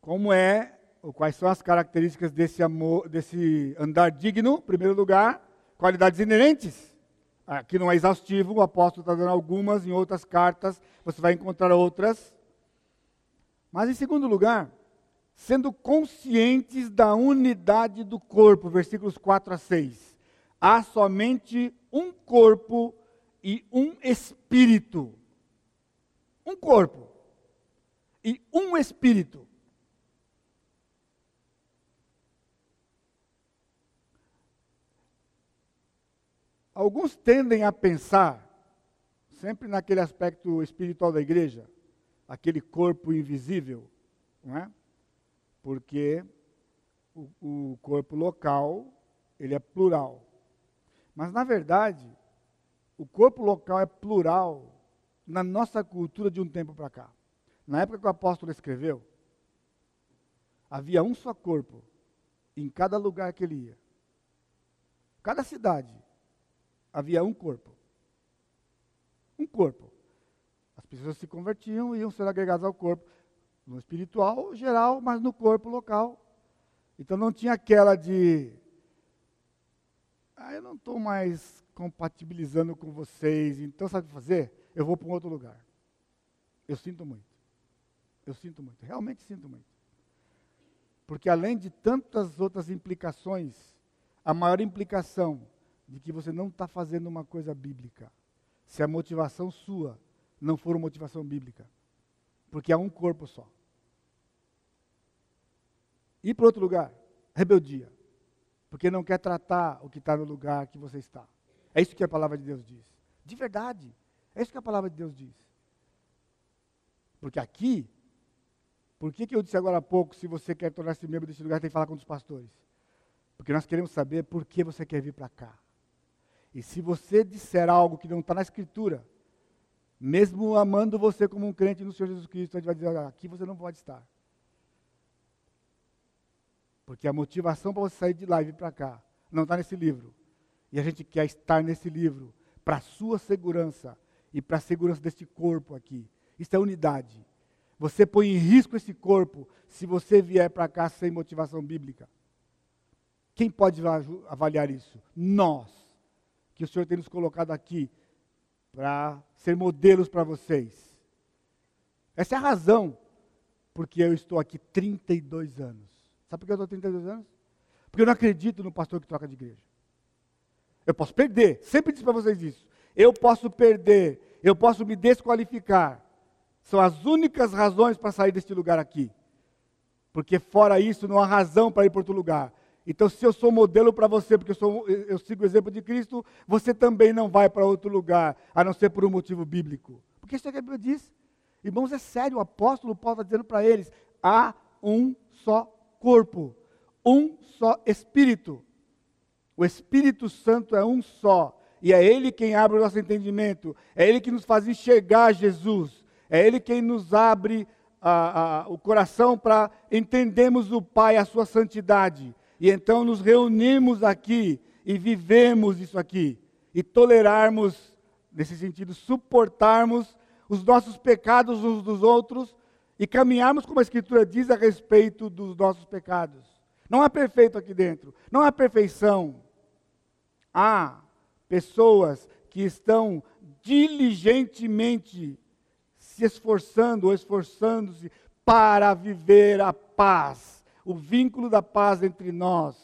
Como é, ou quais são as características desse amor, desse andar digno? Em primeiro lugar, qualidades inerentes aqui não é exaustivo, o apóstolo está dando algumas, em outras cartas você vai encontrar outras. Mas em segundo lugar, sendo conscientes da unidade do corpo, versículos 4 a 6. Há somente um corpo e um espírito. Um corpo e um espírito. Alguns tendem a pensar, sempre naquele aspecto espiritual da igreja, aquele corpo invisível, não é? Porque o, o corpo local, ele é plural. Mas, na verdade, o corpo local é plural na nossa cultura de um tempo para cá. Na época que o apóstolo escreveu, havia um só corpo em cada lugar que ele ia. Cada cidade havia um corpo. Um corpo. As pessoas se convertiam e iam ser agregadas ao corpo. No espiritual geral, mas no corpo local. Então não tinha aquela de. Ah, eu não estou mais compatibilizando com vocês, então sabe o que fazer? Eu vou para um outro lugar. Eu sinto muito. Eu sinto muito. Realmente sinto muito. Porque além de tantas outras implicações, a maior implicação de que você não está fazendo uma coisa bíblica. Se a motivação sua não for uma motivação bíblica. Porque há um corpo só. E para outro lugar, rebeldia. Porque não quer tratar o que está no lugar que você está. É isso que a palavra de Deus diz. De verdade. É isso que a palavra de Deus diz. Porque aqui, por que, que eu disse agora há pouco, se você quer tornar-se membro desse lugar, tem que falar com os pastores? Porque nós queremos saber por que você quer vir para cá. E se você disser algo que não está na Escritura, mesmo amando você como um crente no Senhor Jesus Cristo, a gente vai dizer: ah, aqui você não pode estar. Porque a motivação para você sair de lá e vir para cá não está nesse livro. E a gente quer estar nesse livro para a sua segurança e para a segurança deste corpo aqui. Isso é unidade. Você põe em risco esse corpo se você vier para cá sem motivação bíblica. Quem pode avaliar isso? Nós que o Senhor tem nos colocado aqui para ser modelos para vocês. Essa é a razão porque eu estou aqui 32 anos. Sabe por que eu estou 32 anos? Porque eu não acredito no pastor que troca de igreja. Eu posso perder, sempre disse para vocês isso. Eu posso perder, eu posso me desqualificar. São as únicas razões para sair deste lugar aqui. Porque fora isso não há razão para ir para outro lugar. Então, se eu sou modelo para você, porque eu, sou, eu sigo o exemplo de Cristo, você também não vai para outro lugar, a não ser por um motivo bíblico. Porque isso é o que a Bíblia diz. Irmãos, é sério, o apóstolo Paulo está dizendo para eles: há um só corpo, um só Espírito. O Espírito Santo é um só. E é Ele quem abre o nosso entendimento, é Ele que nos faz enxergar Jesus, é Ele quem nos abre a, a, o coração para entendermos o Pai, a Sua santidade. E então nos reunimos aqui e vivemos isso aqui. E tolerarmos, nesse sentido, suportarmos os nossos pecados uns dos outros e caminharmos como a Escritura diz a respeito dos nossos pecados. Não há perfeito aqui dentro, não há perfeição. Há pessoas que estão diligentemente se esforçando ou esforçando-se para viver a paz o vínculo da paz entre nós.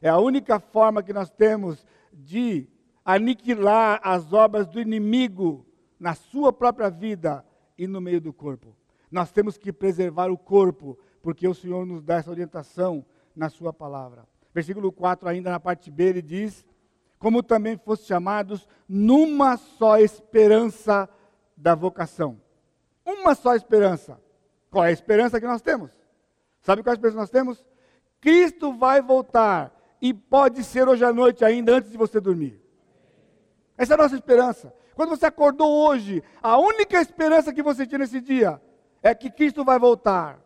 É a única forma que nós temos de aniquilar as obras do inimigo na sua própria vida e no meio do corpo. Nós temos que preservar o corpo, porque o Senhor nos dá essa orientação na sua palavra. Versículo 4, ainda na parte B, ele diz: Como também foste chamados numa só esperança da vocação. Uma só esperança. Qual é a esperança que nós temos? Sabe quais pessoas nós temos? Cristo vai voltar. E pode ser hoje à noite ainda, antes de você dormir. Essa é a nossa esperança. Quando você acordou hoje, a única esperança que você tinha nesse dia é que Cristo vai voltar.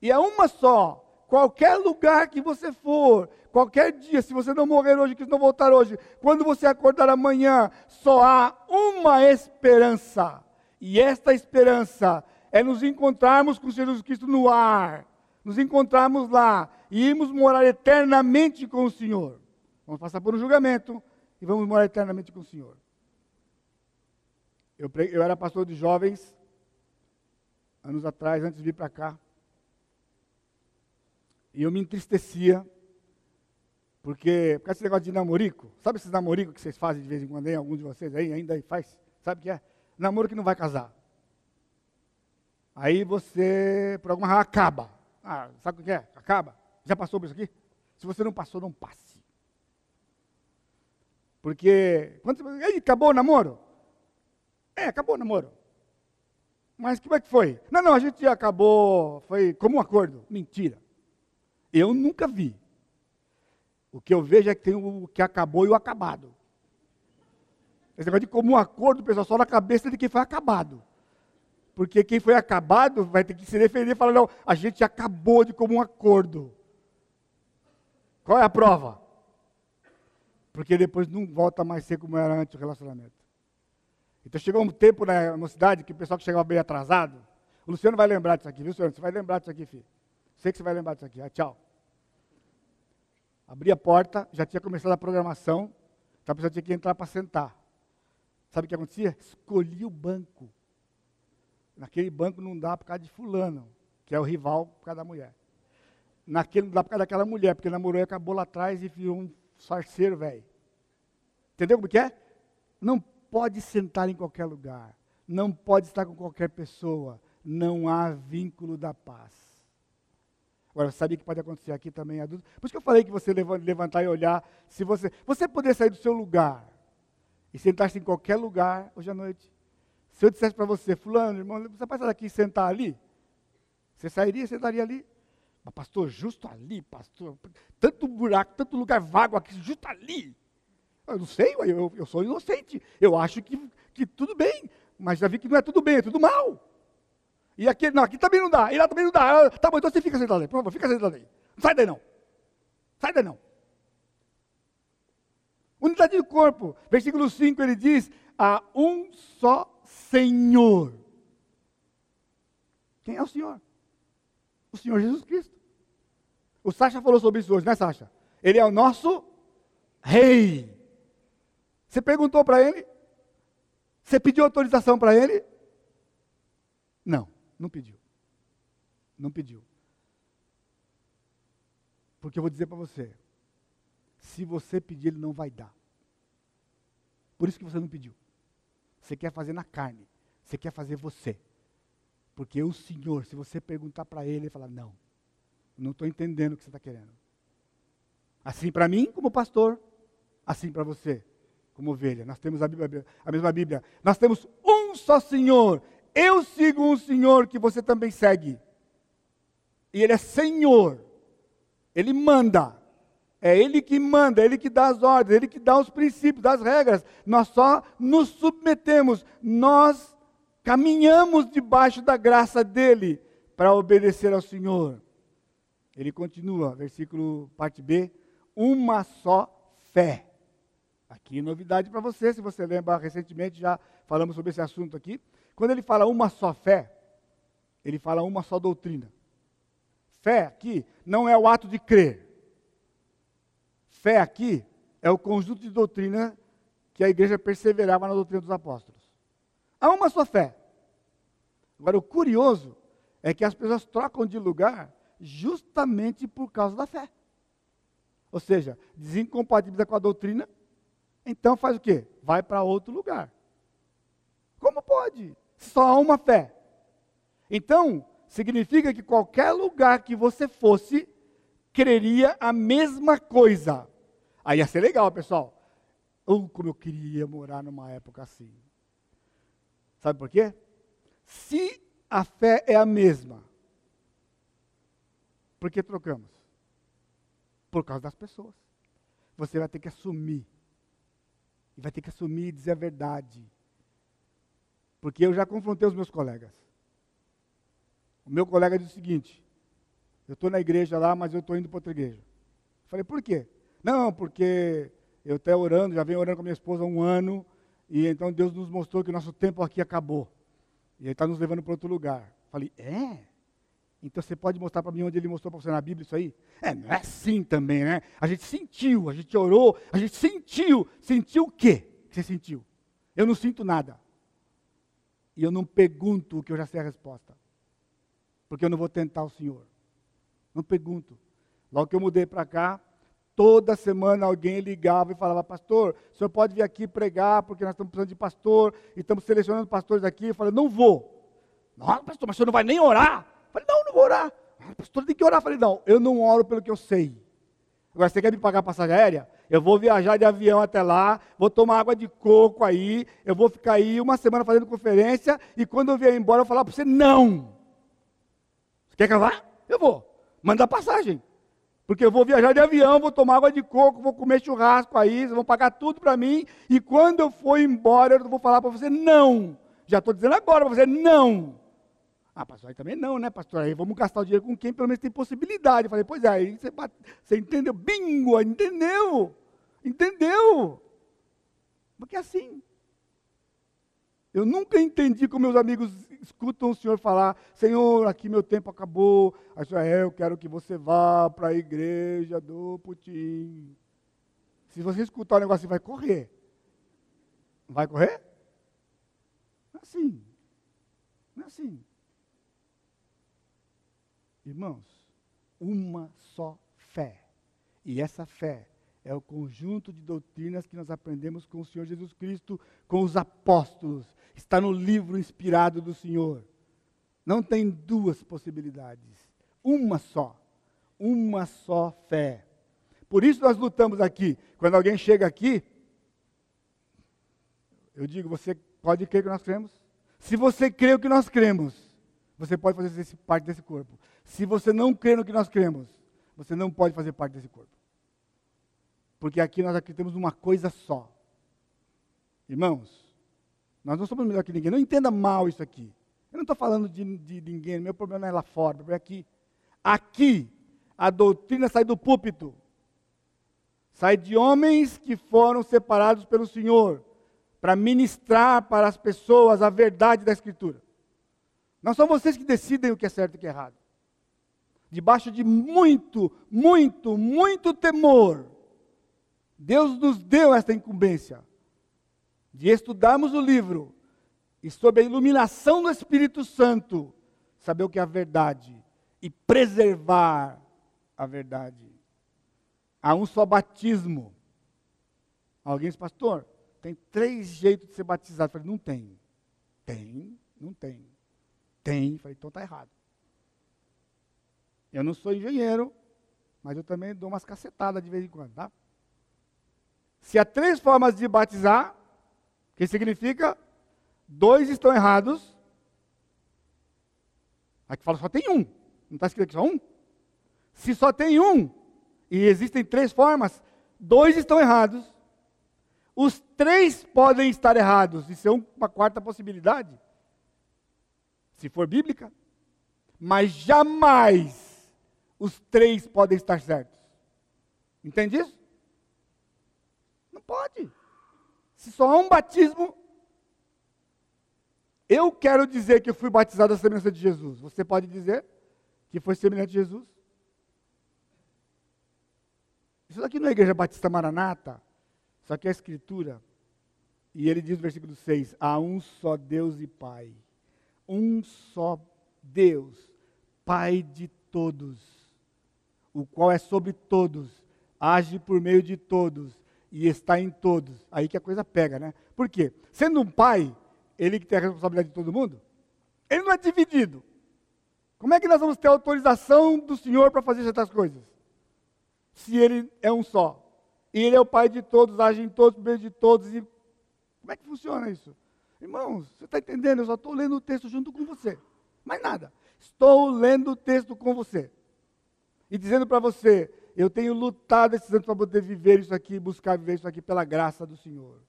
E é uma só. Qualquer lugar que você for, qualquer dia, se você não morrer hoje, Cristo não voltar hoje, quando você acordar amanhã, só há uma esperança. E esta esperança é nos encontrarmos com Jesus Cristo no ar, nos encontrarmos lá e irmos morar eternamente com o Senhor. Vamos passar por um julgamento e vamos morar eternamente com o Senhor. Eu, eu era pastor de jovens, anos atrás, antes de vir para cá. E eu me entristecia, porque, por causa desse negócio de namorico, sabe esses namoricos que vocês fazem de vez em quando, hein? alguns de vocês aí ainda faz? Sabe o que é? Namoro que não vai casar. Aí você, por alguma razão, acaba. Ah, sabe o que é? Acaba. Já passou por isso aqui? Se você não passou, não passe. Porque, quando você, aí, acabou o namoro? É, acabou o namoro. Mas como é que foi? Não, não, a gente acabou, foi como um acordo. Mentira. Eu nunca vi. O que eu vejo é que tem o que acabou e o acabado. Esse negócio de comum acordo, pessoal, só na cabeça de quem foi acabado. Porque quem foi acabado vai ter que se defender e falar, não, a gente acabou de comum acordo. Qual é a prova? Porque depois não volta mais ser como era antes o relacionamento. Então chegou um tempo na cidade que o pessoal que chegava bem atrasado, o Luciano vai lembrar disso aqui, viu, Luciano? Você vai lembrar disso aqui, filho. Sei que você vai lembrar disso aqui. Ah, tchau. Abri a porta, já tinha começado a programação, então a pessoa tinha que entrar para sentar. Sabe o que acontecia? Escolhi o banco. Naquele banco não dá por causa de fulano, que é o rival por causa da mulher. Naquele não dá por causa daquela mulher, porque namorou e acabou lá atrás e virou um sarceiro, velho. Entendeu como que é? Não pode sentar em qualquer lugar. Não pode estar com qualquer pessoa. Não há vínculo da paz. Agora, sabia que pode acontecer aqui também, adulto? Por isso que eu falei que você levantar e olhar. Se você, você poder sair do seu lugar e sentar-se em qualquer lugar hoje à noite. Se eu dissesse para você, fulano, irmão, você pode sair daqui e sentar ali? Você sairia e sentaria ali? Mas pastor, justo ali, pastor. Tanto buraco, tanto lugar vago aqui, justo ali. Eu não sei, eu, eu sou inocente. Eu acho que, que tudo bem. Mas já vi que não é tudo bem, é tudo mal. E aqui, não, aqui também não dá, e lá também não dá. Tá bom, então você fica sentado aí. Por favor, fica sentado aí. Não sai daí não. Sai daí não. Unidade do corpo. Versículo 5 ele diz: há um só Senhor. Quem é o Senhor? O Senhor Jesus Cristo. O Sacha falou sobre isso hoje, né, Sacha? Ele é o nosso rei. Você perguntou para ele? Você pediu autorização para ele? Não. Pediu. Não pediu. Porque eu vou dizer para você: se você pedir, ele não vai dar. Por isso que você não pediu. Você quer fazer na carne. Você quer fazer você. Porque o Senhor, se você perguntar para ele, ele fala: Não, não estou entendendo o que você está querendo. Assim para mim, como pastor, assim para você, como ovelha. Nós temos a, Bíblia, a mesma Bíblia. Nós temos um só Senhor eu sigo um Senhor que você também segue. E Ele é Senhor. Ele manda. É Ele que manda, é Ele que dá as ordens, é Ele que dá os princípios, das regras. Nós só nos submetemos, nós caminhamos debaixo da graça dEle para obedecer ao Senhor. Ele continua, versículo parte B, uma só fé. Aqui novidade para você, se você lembra recentemente já falamos sobre esse assunto aqui. Quando ele fala uma só fé, ele fala uma só doutrina. Fé aqui não é o ato de crer. Fé aqui é o conjunto de doutrina que a igreja perseverava na doutrina dos apóstolos. Há uma só fé. Agora, o curioso é que as pessoas trocam de lugar justamente por causa da fé. Ou seja, desincompatibiliza com a doutrina, então faz o quê? Vai para outro lugar. Como pode? Só há uma fé. Então, significa que qualquer lugar que você fosse, creria a mesma coisa. Aí ia ser legal, pessoal. Oh, como eu queria morar numa época assim. Sabe por quê? Se a fé é a mesma, por que trocamos? Por causa das pessoas. Você vai ter que assumir. E vai ter que assumir e dizer a verdade. Porque eu já confrontei os meus colegas. O meu colega disse o seguinte: eu estou na igreja lá, mas eu estou indo para outra igreja. Falei, por quê? Não, porque eu estou orando, já venho orando com a minha esposa há um ano, e então Deus nos mostrou que o nosso tempo aqui acabou. E Ele está nos levando para outro lugar. Falei, é? Então você pode mostrar para mim onde ele mostrou para você na Bíblia isso aí? É, não é assim também, né? A gente sentiu, a gente orou, a gente sentiu. Sentiu o quê que você sentiu? Eu não sinto nada. E eu não pergunto o que eu já sei a resposta. Porque eu não vou tentar o Senhor. Não pergunto. Logo que eu mudei para cá, toda semana alguém ligava e falava, pastor, o senhor pode vir aqui pregar, porque nós estamos precisando de pastor, e estamos selecionando pastores aqui. Eu falei, não vou. Não, pastor, mas o senhor não vai nem orar? Eu falei, não, não vou orar. Ah, pastor, tem que orar. Eu falei, não, eu não oro pelo que eu sei. Agora, você quer me pagar passagem aérea? Eu vou viajar de avião até lá, vou tomar água de coco aí, eu vou ficar aí uma semana fazendo conferência, e quando eu vier embora, eu vou falar para você, não. Você quer que eu vá? Eu vou. Manda passagem. Porque eu vou viajar de avião, vou tomar água de coco, vou comer churrasco aí, vocês vão pagar tudo para mim, e quando eu for embora, eu vou falar para você, não. Já estou dizendo agora para você, não. Ah, pastor, aí também não, né, pastor? Aí vamos gastar o dinheiro com quem pelo menos tem possibilidade. Eu falei, pois é, aí você, você entendeu? Bingo, entendeu? Entendeu? Porque é assim. Eu nunca entendi como meus amigos escutam o Senhor falar, Senhor, aqui meu tempo acabou, senhor, é, eu quero que você vá para a igreja do Putin. Se você escutar o negócio, vai correr. Vai correr? Não é assim. Não é assim. Irmãos, uma só fé. E essa fé é o conjunto de doutrinas que nós aprendemos com o Senhor Jesus Cristo, com os apóstolos. Está no livro inspirado do Senhor. Não tem duas possibilidades. Uma só. Uma só fé. Por isso nós lutamos aqui. Quando alguém chega aqui, eu digo, você pode crer que nós cremos? Se você crê o que nós cremos, você pode fazer parte desse corpo. Se você não crê no que nós cremos, você não pode fazer parte desse corpo. Porque aqui nós acreditamos numa coisa só. Irmãos, nós não somos melhor que ninguém. Não entenda mal isso aqui. Eu não estou falando de, de ninguém, meu problema não é lá fora, é aqui. Aqui, a doutrina sai do púlpito. Sai de homens que foram separados pelo Senhor para ministrar para as pessoas a verdade da Escritura. Não são vocês que decidem o que é certo e o que é errado debaixo de muito, muito, muito temor, Deus nos deu esta incumbência de estudarmos o livro e, sob a iluminação do Espírito Santo, saber o que é a verdade e preservar a verdade. Há um só batismo. Alguém diz, pastor, tem três jeitos de ser batizado. Eu falei, não tem. Tem, não tem. Tem. Eu falei, então está errado. Eu não sou engenheiro, mas eu também dou umas cacetadas de vez em quando, tá? Se há três formas de batizar, que significa dois estão errados. Aqui fala só tem um. Não está escrito aqui só um? Se só tem um, e existem três formas, dois estão errados. Os três podem estar errados. Isso é uma quarta possibilidade. Se for bíblica. Mas jamais os três podem estar certos. Entende isso? Não pode. Se só há um batismo, eu quero dizer que eu fui batizado à semelhança de Jesus. Você pode dizer que foi semelhante a Jesus? Isso aqui não é Igreja Batista Maranata, isso aqui é a Escritura. E ele diz no versículo 6: Há um só Deus e Pai. Um só Deus, Pai de todos o qual é sobre todos, age por meio de todos e está em todos. Aí que a coisa pega, né? Por quê? Sendo um pai, ele que tem a responsabilidade de todo mundo, ele não é dividido. Como é que nós vamos ter autorização do Senhor para fazer certas coisas? Se ele é um só. E ele é o pai de todos, age em todos, por de todos. E como é que funciona isso? Irmãos, você está entendendo? Eu só estou lendo o texto junto com você. Mais nada. Estou lendo o texto com você e dizendo para você: eu tenho lutado esses anos para poder viver isso aqui, buscar viver isso aqui pela graça do Senhor.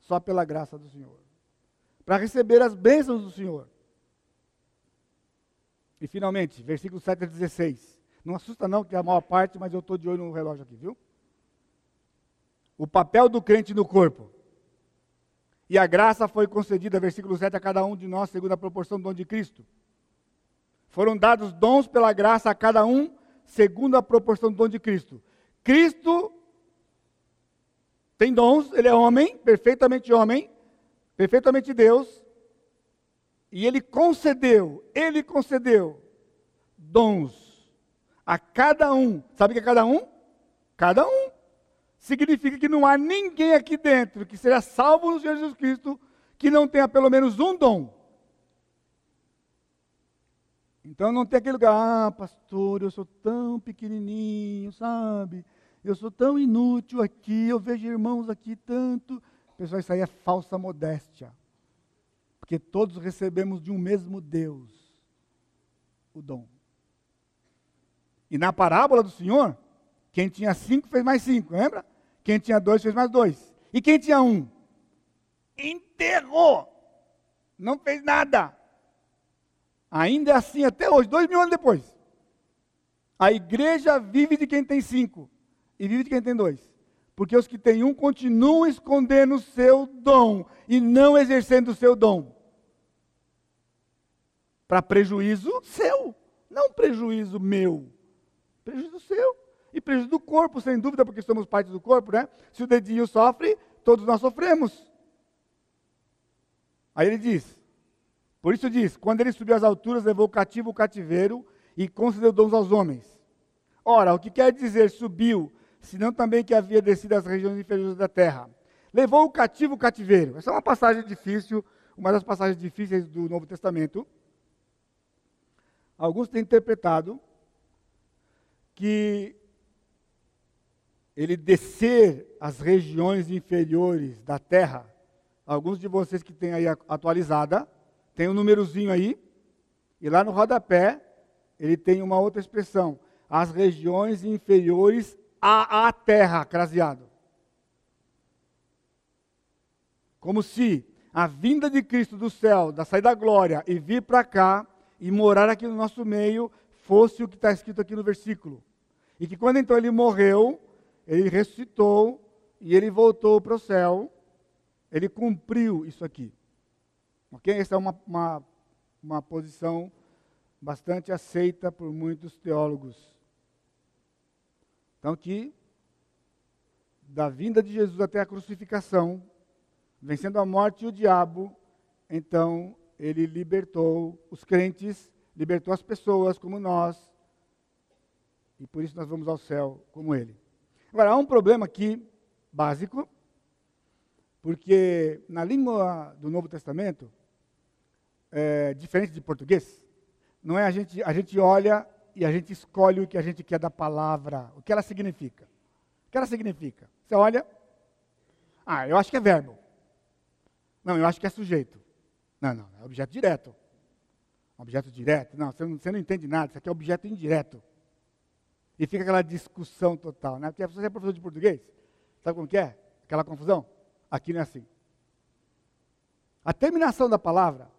Só pela graça do Senhor. Para receber as bênçãos do Senhor. E finalmente, versículo 7 a 16. Não assusta não, que é a maior parte, mas eu estou de olho no relógio aqui, viu? O papel do crente no corpo. E a graça foi concedida, versículo 7, a cada um de nós, segundo a proporção do dom de Cristo. Foram dados dons pela graça a cada um, segundo a proporção do dom de Cristo. Cristo tem dons, ele é homem, perfeitamente homem, perfeitamente Deus. E ele concedeu, ele concedeu dons a cada um. Sabe o que é cada um? Cada um. Significa que não há ninguém aqui dentro que seja salvo no Senhor Jesus Cristo que não tenha pelo menos um dom. Então não tem aquele lugar, ah, pastor, eu sou tão pequenininho, sabe? Eu sou tão inútil aqui, eu vejo irmãos aqui tanto. Pessoal, isso aí é falsa modéstia. Porque todos recebemos de um mesmo Deus o dom. E na parábola do Senhor, quem tinha cinco fez mais cinco, lembra? Quem tinha dois fez mais dois. E quem tinha um? Enterrou. Não fez nada. Ainda é assim até hoje, dois mil anos depois. A igreja vive de quem tem cinco e vive de quem tem dois. Porque os que têm um continuam escondendo o seu dom e não exercendo o seu dom. Para prejuízo seu, não prejuízo meu. Prejuízo seu. E prejuízo do corpo, sem dúvida, porque somos parte do corpo, né? Se o dedinho sofre, todos nós sofremos. Aí ele diz: por isso diz: quando ele subiu às alturas, levou cativo o cativeiro e concedeu dons aos homens. Ora, o que quer dizer subiu, senão também que havia descido às regiões inferiores da terra? Levou o cativo o cativeiro. Essa é uma passagem difícil, uma das passagens difíceis do Novo Testamento. Alguns têm interpretado que ele descer às regiões inferiores da terra, alguns de vocês que têm aí atualizada, tem um númerozinho aí, e lá no rodapé, ele tem uma outra expressão, as regiões inferiores à, à terra, craseado. Como se a vinda de Cristo do céu, da saída da glória, e vir para cá e morar aqui no nosso meio, fosse o que está escrito aqui no versículo. E que quando então ele morreu, ele ressuscitou e ele voltou para o céu, ele cumpriu isso aqui. Ok? Essa é uma, uma, uma posição bastante aceita por muitos teólogos. Então, que da vinda de Jesus até a crucificação, vencendo a morte e o diabo, então ele libertou os crentes, libertou as pessoas como nós, e por isso nós vamos ao céu como ele. Agora, há um problema aqui, básico, porque na língua do Novo Testamento, é, diferente de português, não é a gente, a gente olha e a gente escolhe o que a gente quer da palavra, o que ela significa. O que ela significa? Você olha, ah, eu acho que é verbo. Não, eu acho que é sujeito. Não, não, é objeto direto. Objeto direto. Não, você não, você não entende nada, isso aqui é objeto indireto. E fica aquela discussão total, né? Porque você é professor de português, sabe como que é? Aquela confusão? Aqui não é assim. A terminação da palavra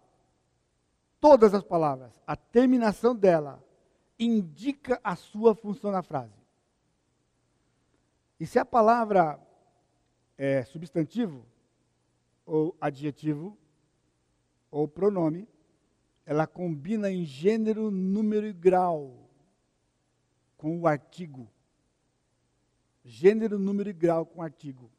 todas as palavras, a terminação dela indica a sua função na frase. E se a palavra é substantivo, ou adjetivo, ou pronome, ela combina em gênero, número e grau com o artigo. Gênero, número e grau com o artigo.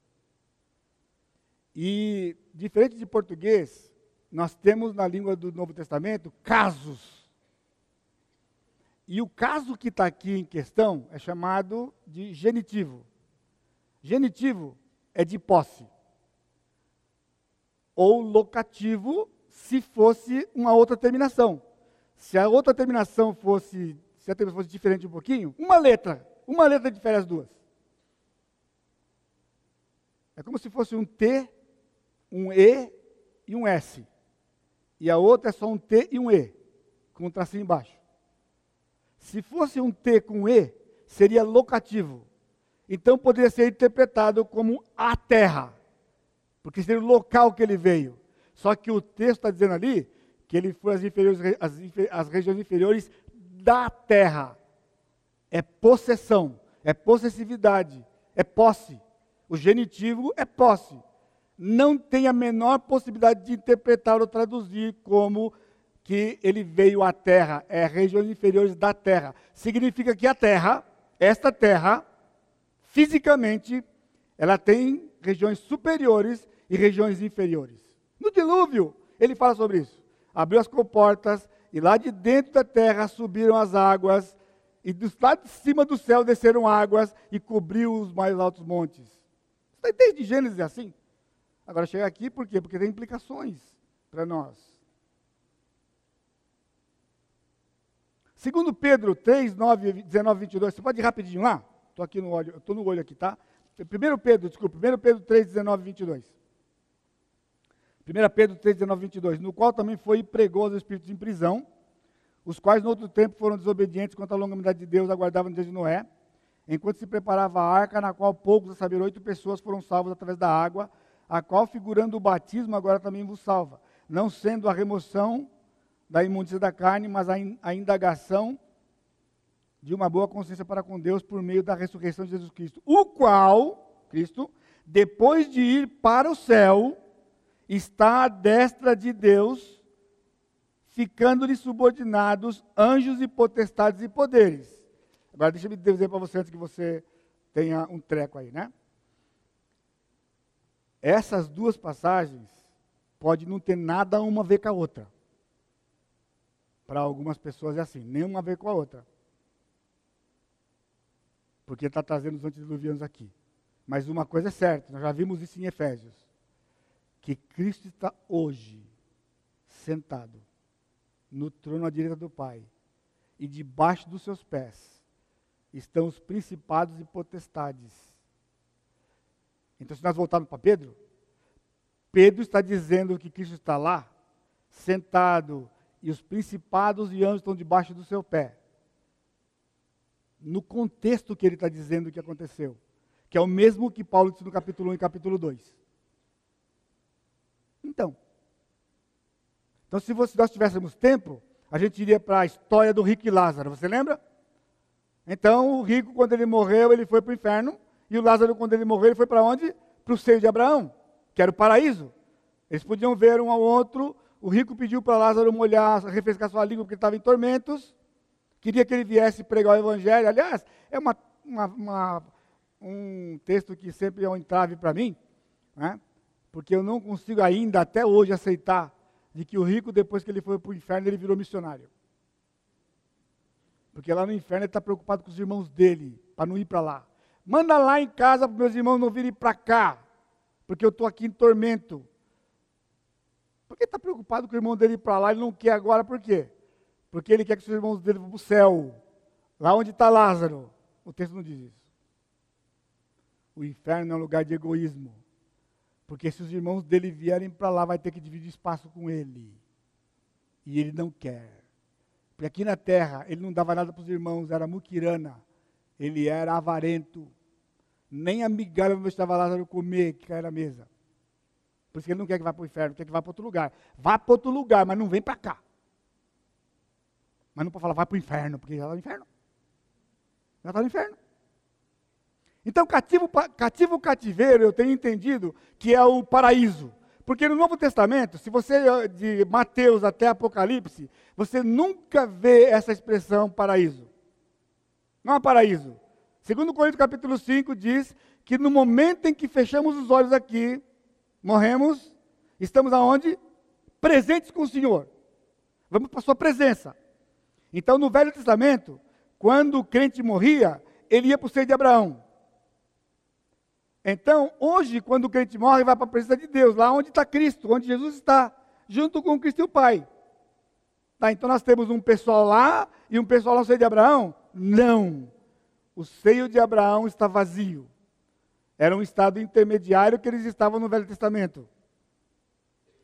E, diferente de português, nós temos na língua do Novo Testamento casos. E o caso que está aqui em questão é chamado de genitivo. Genitivo é de posse. Ou locativo, se fosse uma outra terminação. Se a outra terminação fosse, se a terminação fosse diferente um pouquinho, uma letra, uma letra difere as duas. É como se fosse um T, um E e um S e a outra é só um T e um E, com um tracinho embaixo. Se fosse um T com um E, seria locativo. Então poderia ser interpretado como a terra, porque seria o local que ele veio. Só que o texto está dizendo ali que ele foi às, às, às regiões inferiores da terra. É possessão, é possessividade, é posse. O genitivo é posse não tem a menor possibilidade de interpretar ou traduzir como que ele veio à terra, é regiões inferiores da terra. Significa que a terra, esta terra, fisicamente, ela tem regiões superiores e regiões inferiores. No dilúvio, ele fala sobre isso. abriu as comportas, e lá de dentro da terra subiram as águas, e do lado de cima do céu desceram águas e cobriu os mais altos montes. Está desde Gênesis é assim. Agora chega aqui por quê? Porque tem implicações para nós. Segundo Pedro 3, 9, 19, 22, você pode ir rapidinho lá? Estou aqui no olho, estou no olho aqui, tá? 1 Pedro, desculpa, 1 Pedro 3, 19 22. 1 Pedro 3, 19 22, no qual também foi e pregou aos espíritos em prisão, os quais no outro tempo foram desobedientes quanto à longanimidade de Deus, aguardavam de Noé, enquanto se preparava a arca, na qual poucos, a saber, oito pessoas foram salvas através da água, a qual, figurando o batismo, agora também vos salva, não sendo a remoção da imundícia da carne, mas a, in, a indagação de uma boa consciência para com Deus por meio da ressurreição de Jesus Cristo, o qual, Cristo, depois de ir para o céu, está à destra de Deus, ficando-lhe subordinados anjos e potestades e poderes. Agora deixa eu dizer para você antes que você tenha um treco aí, né? Essas duas passagens pode não ter nada uma a ver com a outra. Para algumas pessoas é assim, nenhuma a ver com a outra. Porque está trazendo os antediluvianos aqui. Mas uma coisa é certa, nós já vimos isso em Efésios que Cristo está hoje sentado no trono à direita do Pai, e debaixo dos seus pés estão os principados e potestades. Então, se nós voltarmos para Pedro, Pedro está dizendo que Cristo está lá, sentado, e os principados e anjos estão debaixo do seu pé. No contexto que ele está dizendo que aconteceu, que é o mesmo que Paulo disse no capítulo 1 e capítulo 2. Então, então se nós tivéssemos tempo, a gente iria para a história do rico e Lázaro, você lembra? Então, o rico, quando ele morreu, ele foi para o inferno, e o Lázaro, quando ele morreu, ele foi para onde? Para o seio de Abraão, que era o paraíso. Eles podiam ver um ao outro, o rico pediu para Lázaro molhar, refrescar sua língua, porque ele estava em tormentos, queria que ele viesse pregar o evangelho. Aliás, é uma, uma, uma, um texto que sempre é um entrave para mim, né? porque eu não consigo ainda, até hoje, aceitar de que o rico, depois que ele foi para o inferno, ele virou missionário. Porque lá no inferno ele está preocupado com os irmãos dele, para não ir para lá. Manda lá em casa para meus irmãos não virem para cá, porque eu estou aqui em tormento. Por que está preocupado com o irmão dele ir para lá? Ele não quer agora, por quê? Porque ele quer que os irmãos dele vão para o céu, lá onde está Lázaro. O texto não diz isso. O inferno é um lugar de egoísmo. Porque se os irmãos dele vierem para lá, vai ter que dividir espaço com ele. E ele não quer. Porque aqui na terra, ele não dava nada para os irmãos, era muquirana. Ele era avarento. Nem a migalha onde estava Lázaro comer, que cai na mesa. Por isso que ele não quer que vá para o inferno, quer que vá para outro lugar. Vá para outro lugar, mas não vem para cá. Mas não pode falar, vai para o inferno, porque já está no inferno. Já está no inferno. Então, cativo, cativo cativeiro, eu tenho entendido que é o paraíso. Porque no Novo Testamento, se você de Mateus até Apocalipse, você nunca vê essa expressão paraíso. Não é paraíso. Segundo Coríntios capítulo 5 diz que no momento em que fechamos os olhos aqui, morremos, estamos aonde? Presentes com o Senhor. Vamos para a sua presença. Então, no Velho Testamento, quando o crente morria, ele ia para o seio de Abraão. Então, hoje, quando o crente morre, vai para a presença de Deus, lá onde está Cristo, onde Jesus está, junto com Cristo e o Pai. Tá, então nós temos um pessoal lá e um pessoal no seio de Abraão? Não. O seio de Abraão está vazio. Era um estado intermediário que eles estavam no Velho Testamento.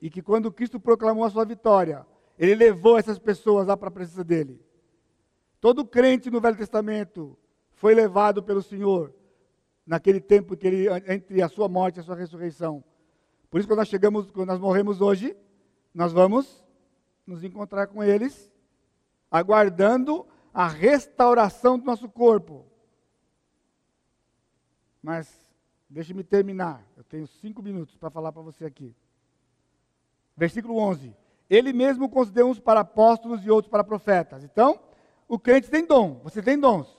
E que quando Cristo proclamou a sua vitória, ele levou essas pessoas lá para a presença dele. Todo crente no Velho Testamento foi levado pelo Senhor naquele tempo que ele, entre a sua morte e a sua ressurreição. Por isso, quando nós chegamos, quando nós morremos hoje, nós vamos nos encontrar com eles, aguardando a restauração do nosso corpo. Mas, deixe-me terminar, eu tenho cinco minutos para falar para você aqui. Versículo 11. Ele mesmo concedeu uns para apóstolos e outros para profetas. Então, o crente tem dom, você tem dons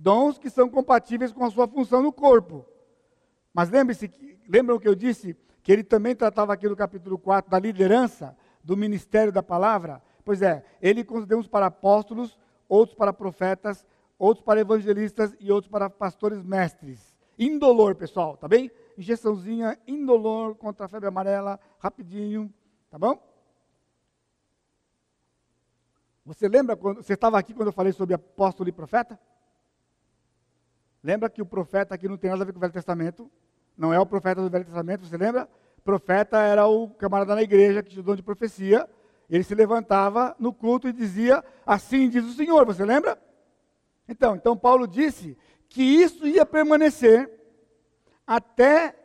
dons que são compatíveis com a sua função no corpo. Mas lembre-se, lembram que eu disse que ele também tratava aqui no capítulo 4 da liderança, do ministério da palavra? Pois é, ele concedeu uns para apóstolos, outros para profetas, outros para evangelistas e outros para pastores mestres. Indolor, pessoal, tá bem? Injeçãozinha indolor contra a febre amarela, rapidinho, tá bom? Você lembra quando você estava aqui quando eu falei sobre apóstolo e profeta? Lembra que o profeta aqui não tem nada a ver com o Velho Testamento? Não é o profeta do Velho Testamento, você lembra? Profeta era o camarada na igreja que estudou de profecia. Ele se levantava no culto e dizia: Assim diz o Senhor. Você lembra? Então, então Paulo disse que isso ia permanecer até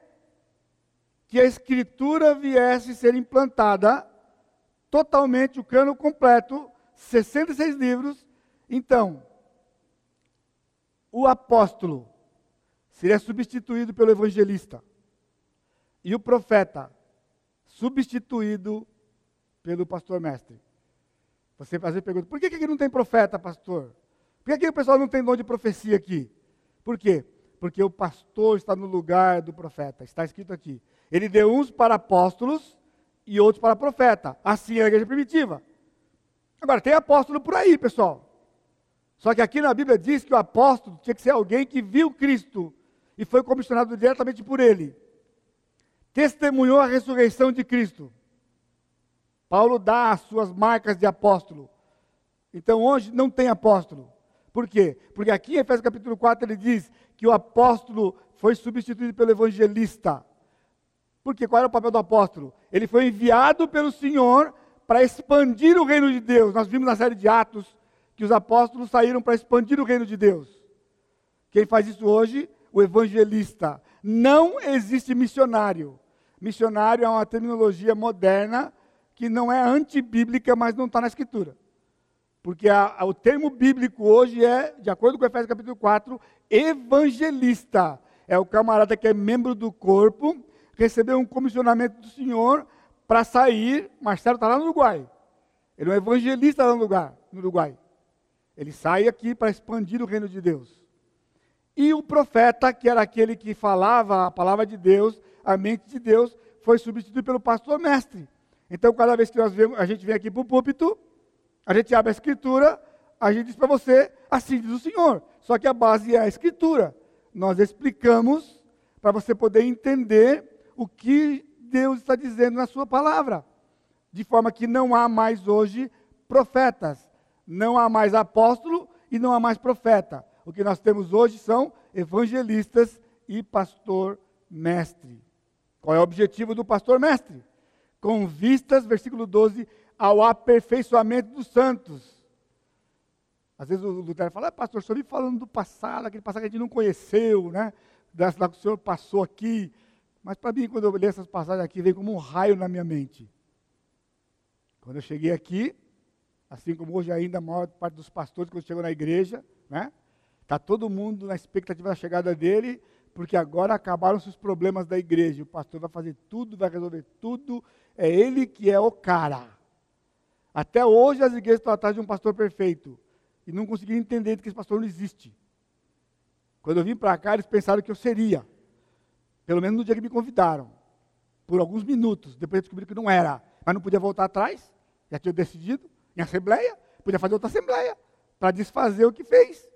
que a escritura viesse ser implantada totalmente, o cano completo, 66 livros. Então, o apóstolo seria substituído pelo evangelista. E o profeta substituído pelo pastor mestre. Você às vezes pergunta, por que aqui não tem profeta, pastor? Por que aqui o pessoal não tem dom de profecia aqui? Por quê? Porque o pastor está no lugar do profeta. Está escrito aqui. Ele deu uns para apóstolos e outros para profeta. Assim é a igreja primitiva. Agora, tem apóstolo por aí, pessoal. Só que aqui na Bíblia diz que o apóstolo tinha que ser alguém que viu Cristo e foi comissionado diretamente por ele. Testemunhou a ressurreição de Cristo. Paulo dá as suas marcas de apóstolo. Então hoje não tem apóstolo. Por quê? Porque aqui em Efésios capítulo 4 ele diz que o apóstolo foi substituído pelo evangelista. Porque qual era o papel do apóstolo? Ele foi enviado pelo Senhor para expandir o reino de Deus. Nós vimos na série de Atos que os apóstolos saíram para expandir o reino de Deus. Quem faz isso hoje? O evangelista. Não existe missionário. Missionário é uma terminologia moderna que não é antibíblica, mas não está na Escritura. Porque a, a, o termo bíblico hoje é, de acordo com Efésios capítulo 4, evangelista. É o camarada que é membro do corpo, recebeu um comissionamento do Senhor para sair. Marcelo está lá no Uruguai. Ele é um evangelista lá no, lugar, no Uruguai. Ele sai aqui para expandir o reino de Deus. E o profeta, que era aquele que falava a palavra de Deus, a mente de Deus, foi substituído pelo pastor mestre. Então, cada vez que nós vemos, a gente vem aqui para o púlpito, a gente abre a escritura, a gente diz para você, assim diz o Senhor. Só que a base é a escritura. Nós explicamos para você poder entender o que Deus está dizendo na sua palavra. De forma que não há mais hoje profetas. Não há mais apóstolo e não há mais profeta. O que nós temos hoje são evangelistas e pastor mestre. Qual é o objetivo do pastor mestre? Com vistas, versículo 12, ao aperfeiçoamento dos santos. Às vezes o Lutero fala, ah, pastor, o senhor me falando do passado, aquele passado que a gente não conheceu, né? Das lá que o senhor passou aqui. Mas para mim, quando eu li essas passagens aqui, veio como um raio na minha mente. Quando eu cheguei aqui, assim como hoje ainda a maior parte dos pastores, quando chegou na igreja, né? Está todo mundo na expectativa da chegada dele, porque agora acabaram-se os problemas da igreja. O pastor vai fazer tudo, vai resolver tudo. É ele que é o cara. Até hoje as igrejas estão atrás de um pastor perfeito. E não conseguiram entender que esse pastor não existe. Quando eu vim para cá, eles pensaram que eu seria. Pelo menos no dia que me convidaram. Por alguns minutos. Depois descobriram que não era. Mas não podia voltar atrás. Já tinha decidido em assembleia, podia fazer outra assembleia, para desfazer o que fez.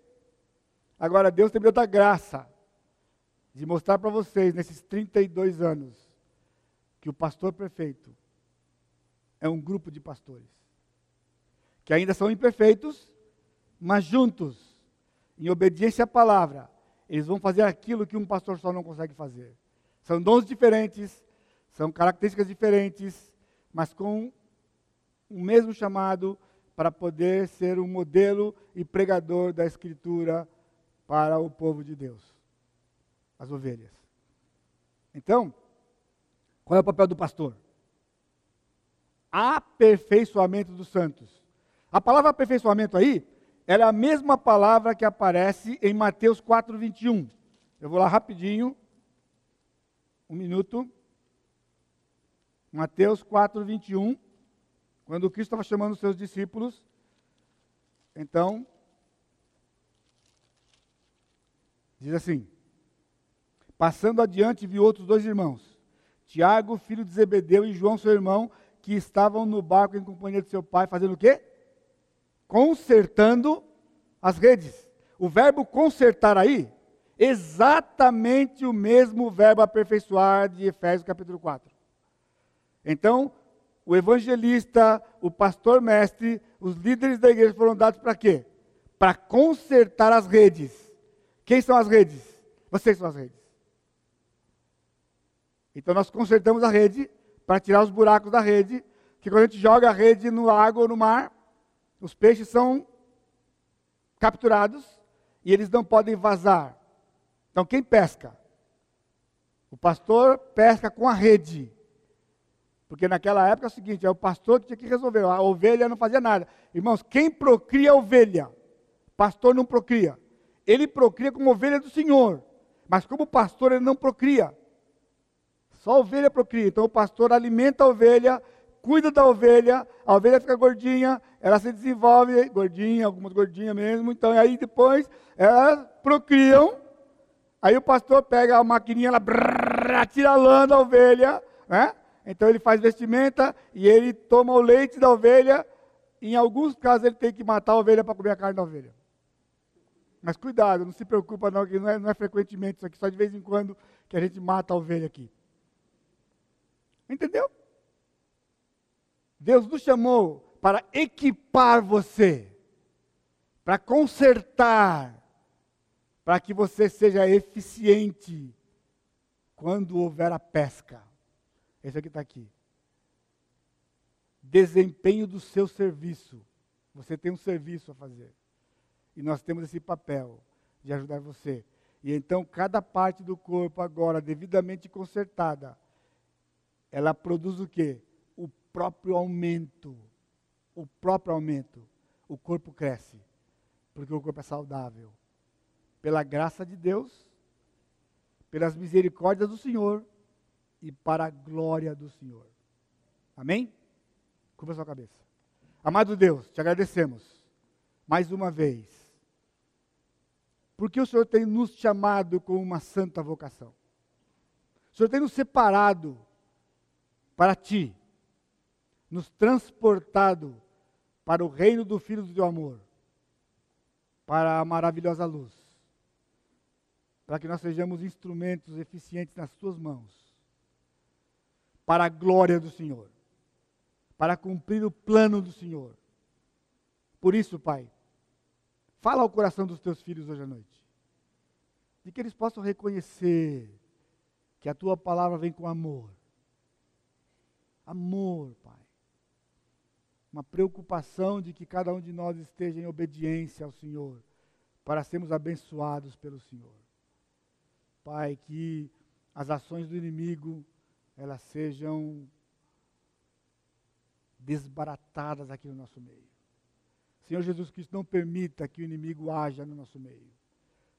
Agora, Deus tem me dado a graça de mostrar para vocês, nesses 32 anos, que o pastor perfeito é um grupo de pastores, que ainda são imperfeitos, mas juntos, em obediência à palavra, eles vão fazer aquilo que um pastor só não consegue fazer. São dons diferentes, são características diferentes, mas com o mesmo chamado para poder ser um modelo e pregador da Escritura para o povo de Deus, as ovelhas. Então, qual é o papel do pastor? Aperfeiçoamento dos santos. A palavra aperfeiçoamento aí, ela é a mesma palavra que aparece em Mateus 4, 21. Eu vou lá rapidinho, um minuto. Mateus 4, 21. Quando Cristo estava chamando os seus discípulos, então, diz assim: Passando adiante, viu outros dois irmãos, Tiago, filho de Zebedeu, e João, seu irmão, que estavam no barco em companhia de seu pai, fazendo o quê? Consertando as redes. O verbo consertar aí, exatamente o mesmo verbo aperfeiçoar de Efésios capítulo 4. Então, o evangelista, o pastor mestre, os líderes da igreja foram dados para quê? Para consertar as redes. Quem são as redes? Vocês são as redes. Então nós consertamos a rede para tirar os buracos da rede, que quando a gente joga a rede no água ou no mar, os peixes são capturados e eles não podem vazar. Então quem pesca? O pastor pesca com a rede. Porque naquela época é o seguinte, é o pastor que tinha que resolver, a ovelha não fazia nada. Irmãos, quem procria a ovelha? Pastor não procria. Ele procria como ovelha do Senhor. Mas como pastor ele não procria. Só ovelha procria. Então o pastor alimenta a ovelha, cuida da ovelha, a ovelha fica gordinha, ela se desenvolve, gordinha, algumas gordinhas mesmo. Então aí depois elas procriam. Aí o pastor pega a maquininha, ela brrr, tira a lã da ovelha, né? Então ele faz vestimenta e ele toma o leite da ovelha. Em alguns casos ele tem que matar a ovelha para comer a carne da ovelha. Mas cuidado, não se preocupa não, que não é, não é frequentemente isso aqui, só de vez em quando que a gente mata a ovelha aqui. Entendeu? Deus nos chamou para equipar você, para consertar, para que você seja eficiente quando houver a pesca. Esse aqui está aqui. Desempenho do seu serviço. Você tem um serviço a fazer. E nós temos esse papel de ajudar você. E então, cada parte do corpo, agora devidamente consertada, ela produz o quê? O próprio aumento. O próprio aumento. O corpo cresce. Porque o corpo é saudável. Pela graça de Deus, pelas misericórdias do Senhor e para a glória do Senhor. Amém? Curva sua cabeça. Amado Deus, te agradecemos mais uma vez, porque o Senhor tem nos chamado com uma santa vocação. O Senhor tem nos separado para ti, nos transportado para o reino do Filho do teu amor, para a maravilhosa luz, para que nós sejamos instrumentos eficientes nas tuas mãos para a glória do Senhor, para cumprir o plano do Senhor. Por isso, Pai, fala ao coração dos teus filhos hoje à noite, de que eles possam reconhecer que a tua palavra vem com amor. Amor, Pai. Uma preocupação de que cada um de nós esteja em obediência ao Senhor, para sermos abençoados pelo Senhor. Pai, que as ações do inimigo elas sejam desbaratadas aqui no nosso meio. Senhor Jesus Cristo, não permita que o inimigo haja no nosso meio,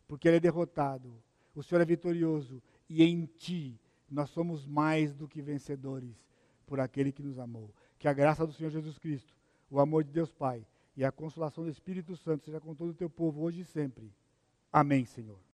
porque ele é derrotado, o Senhor é vitorioso e em Ti nós somos mais do que vencedores por aquele que nos amou. Que a graça do Senhor Jesus Cristo, o amor de Deus Pai e a consolação do Espírito Santo seja com todo o teu povo hoje e sempre. Amém, Senhor.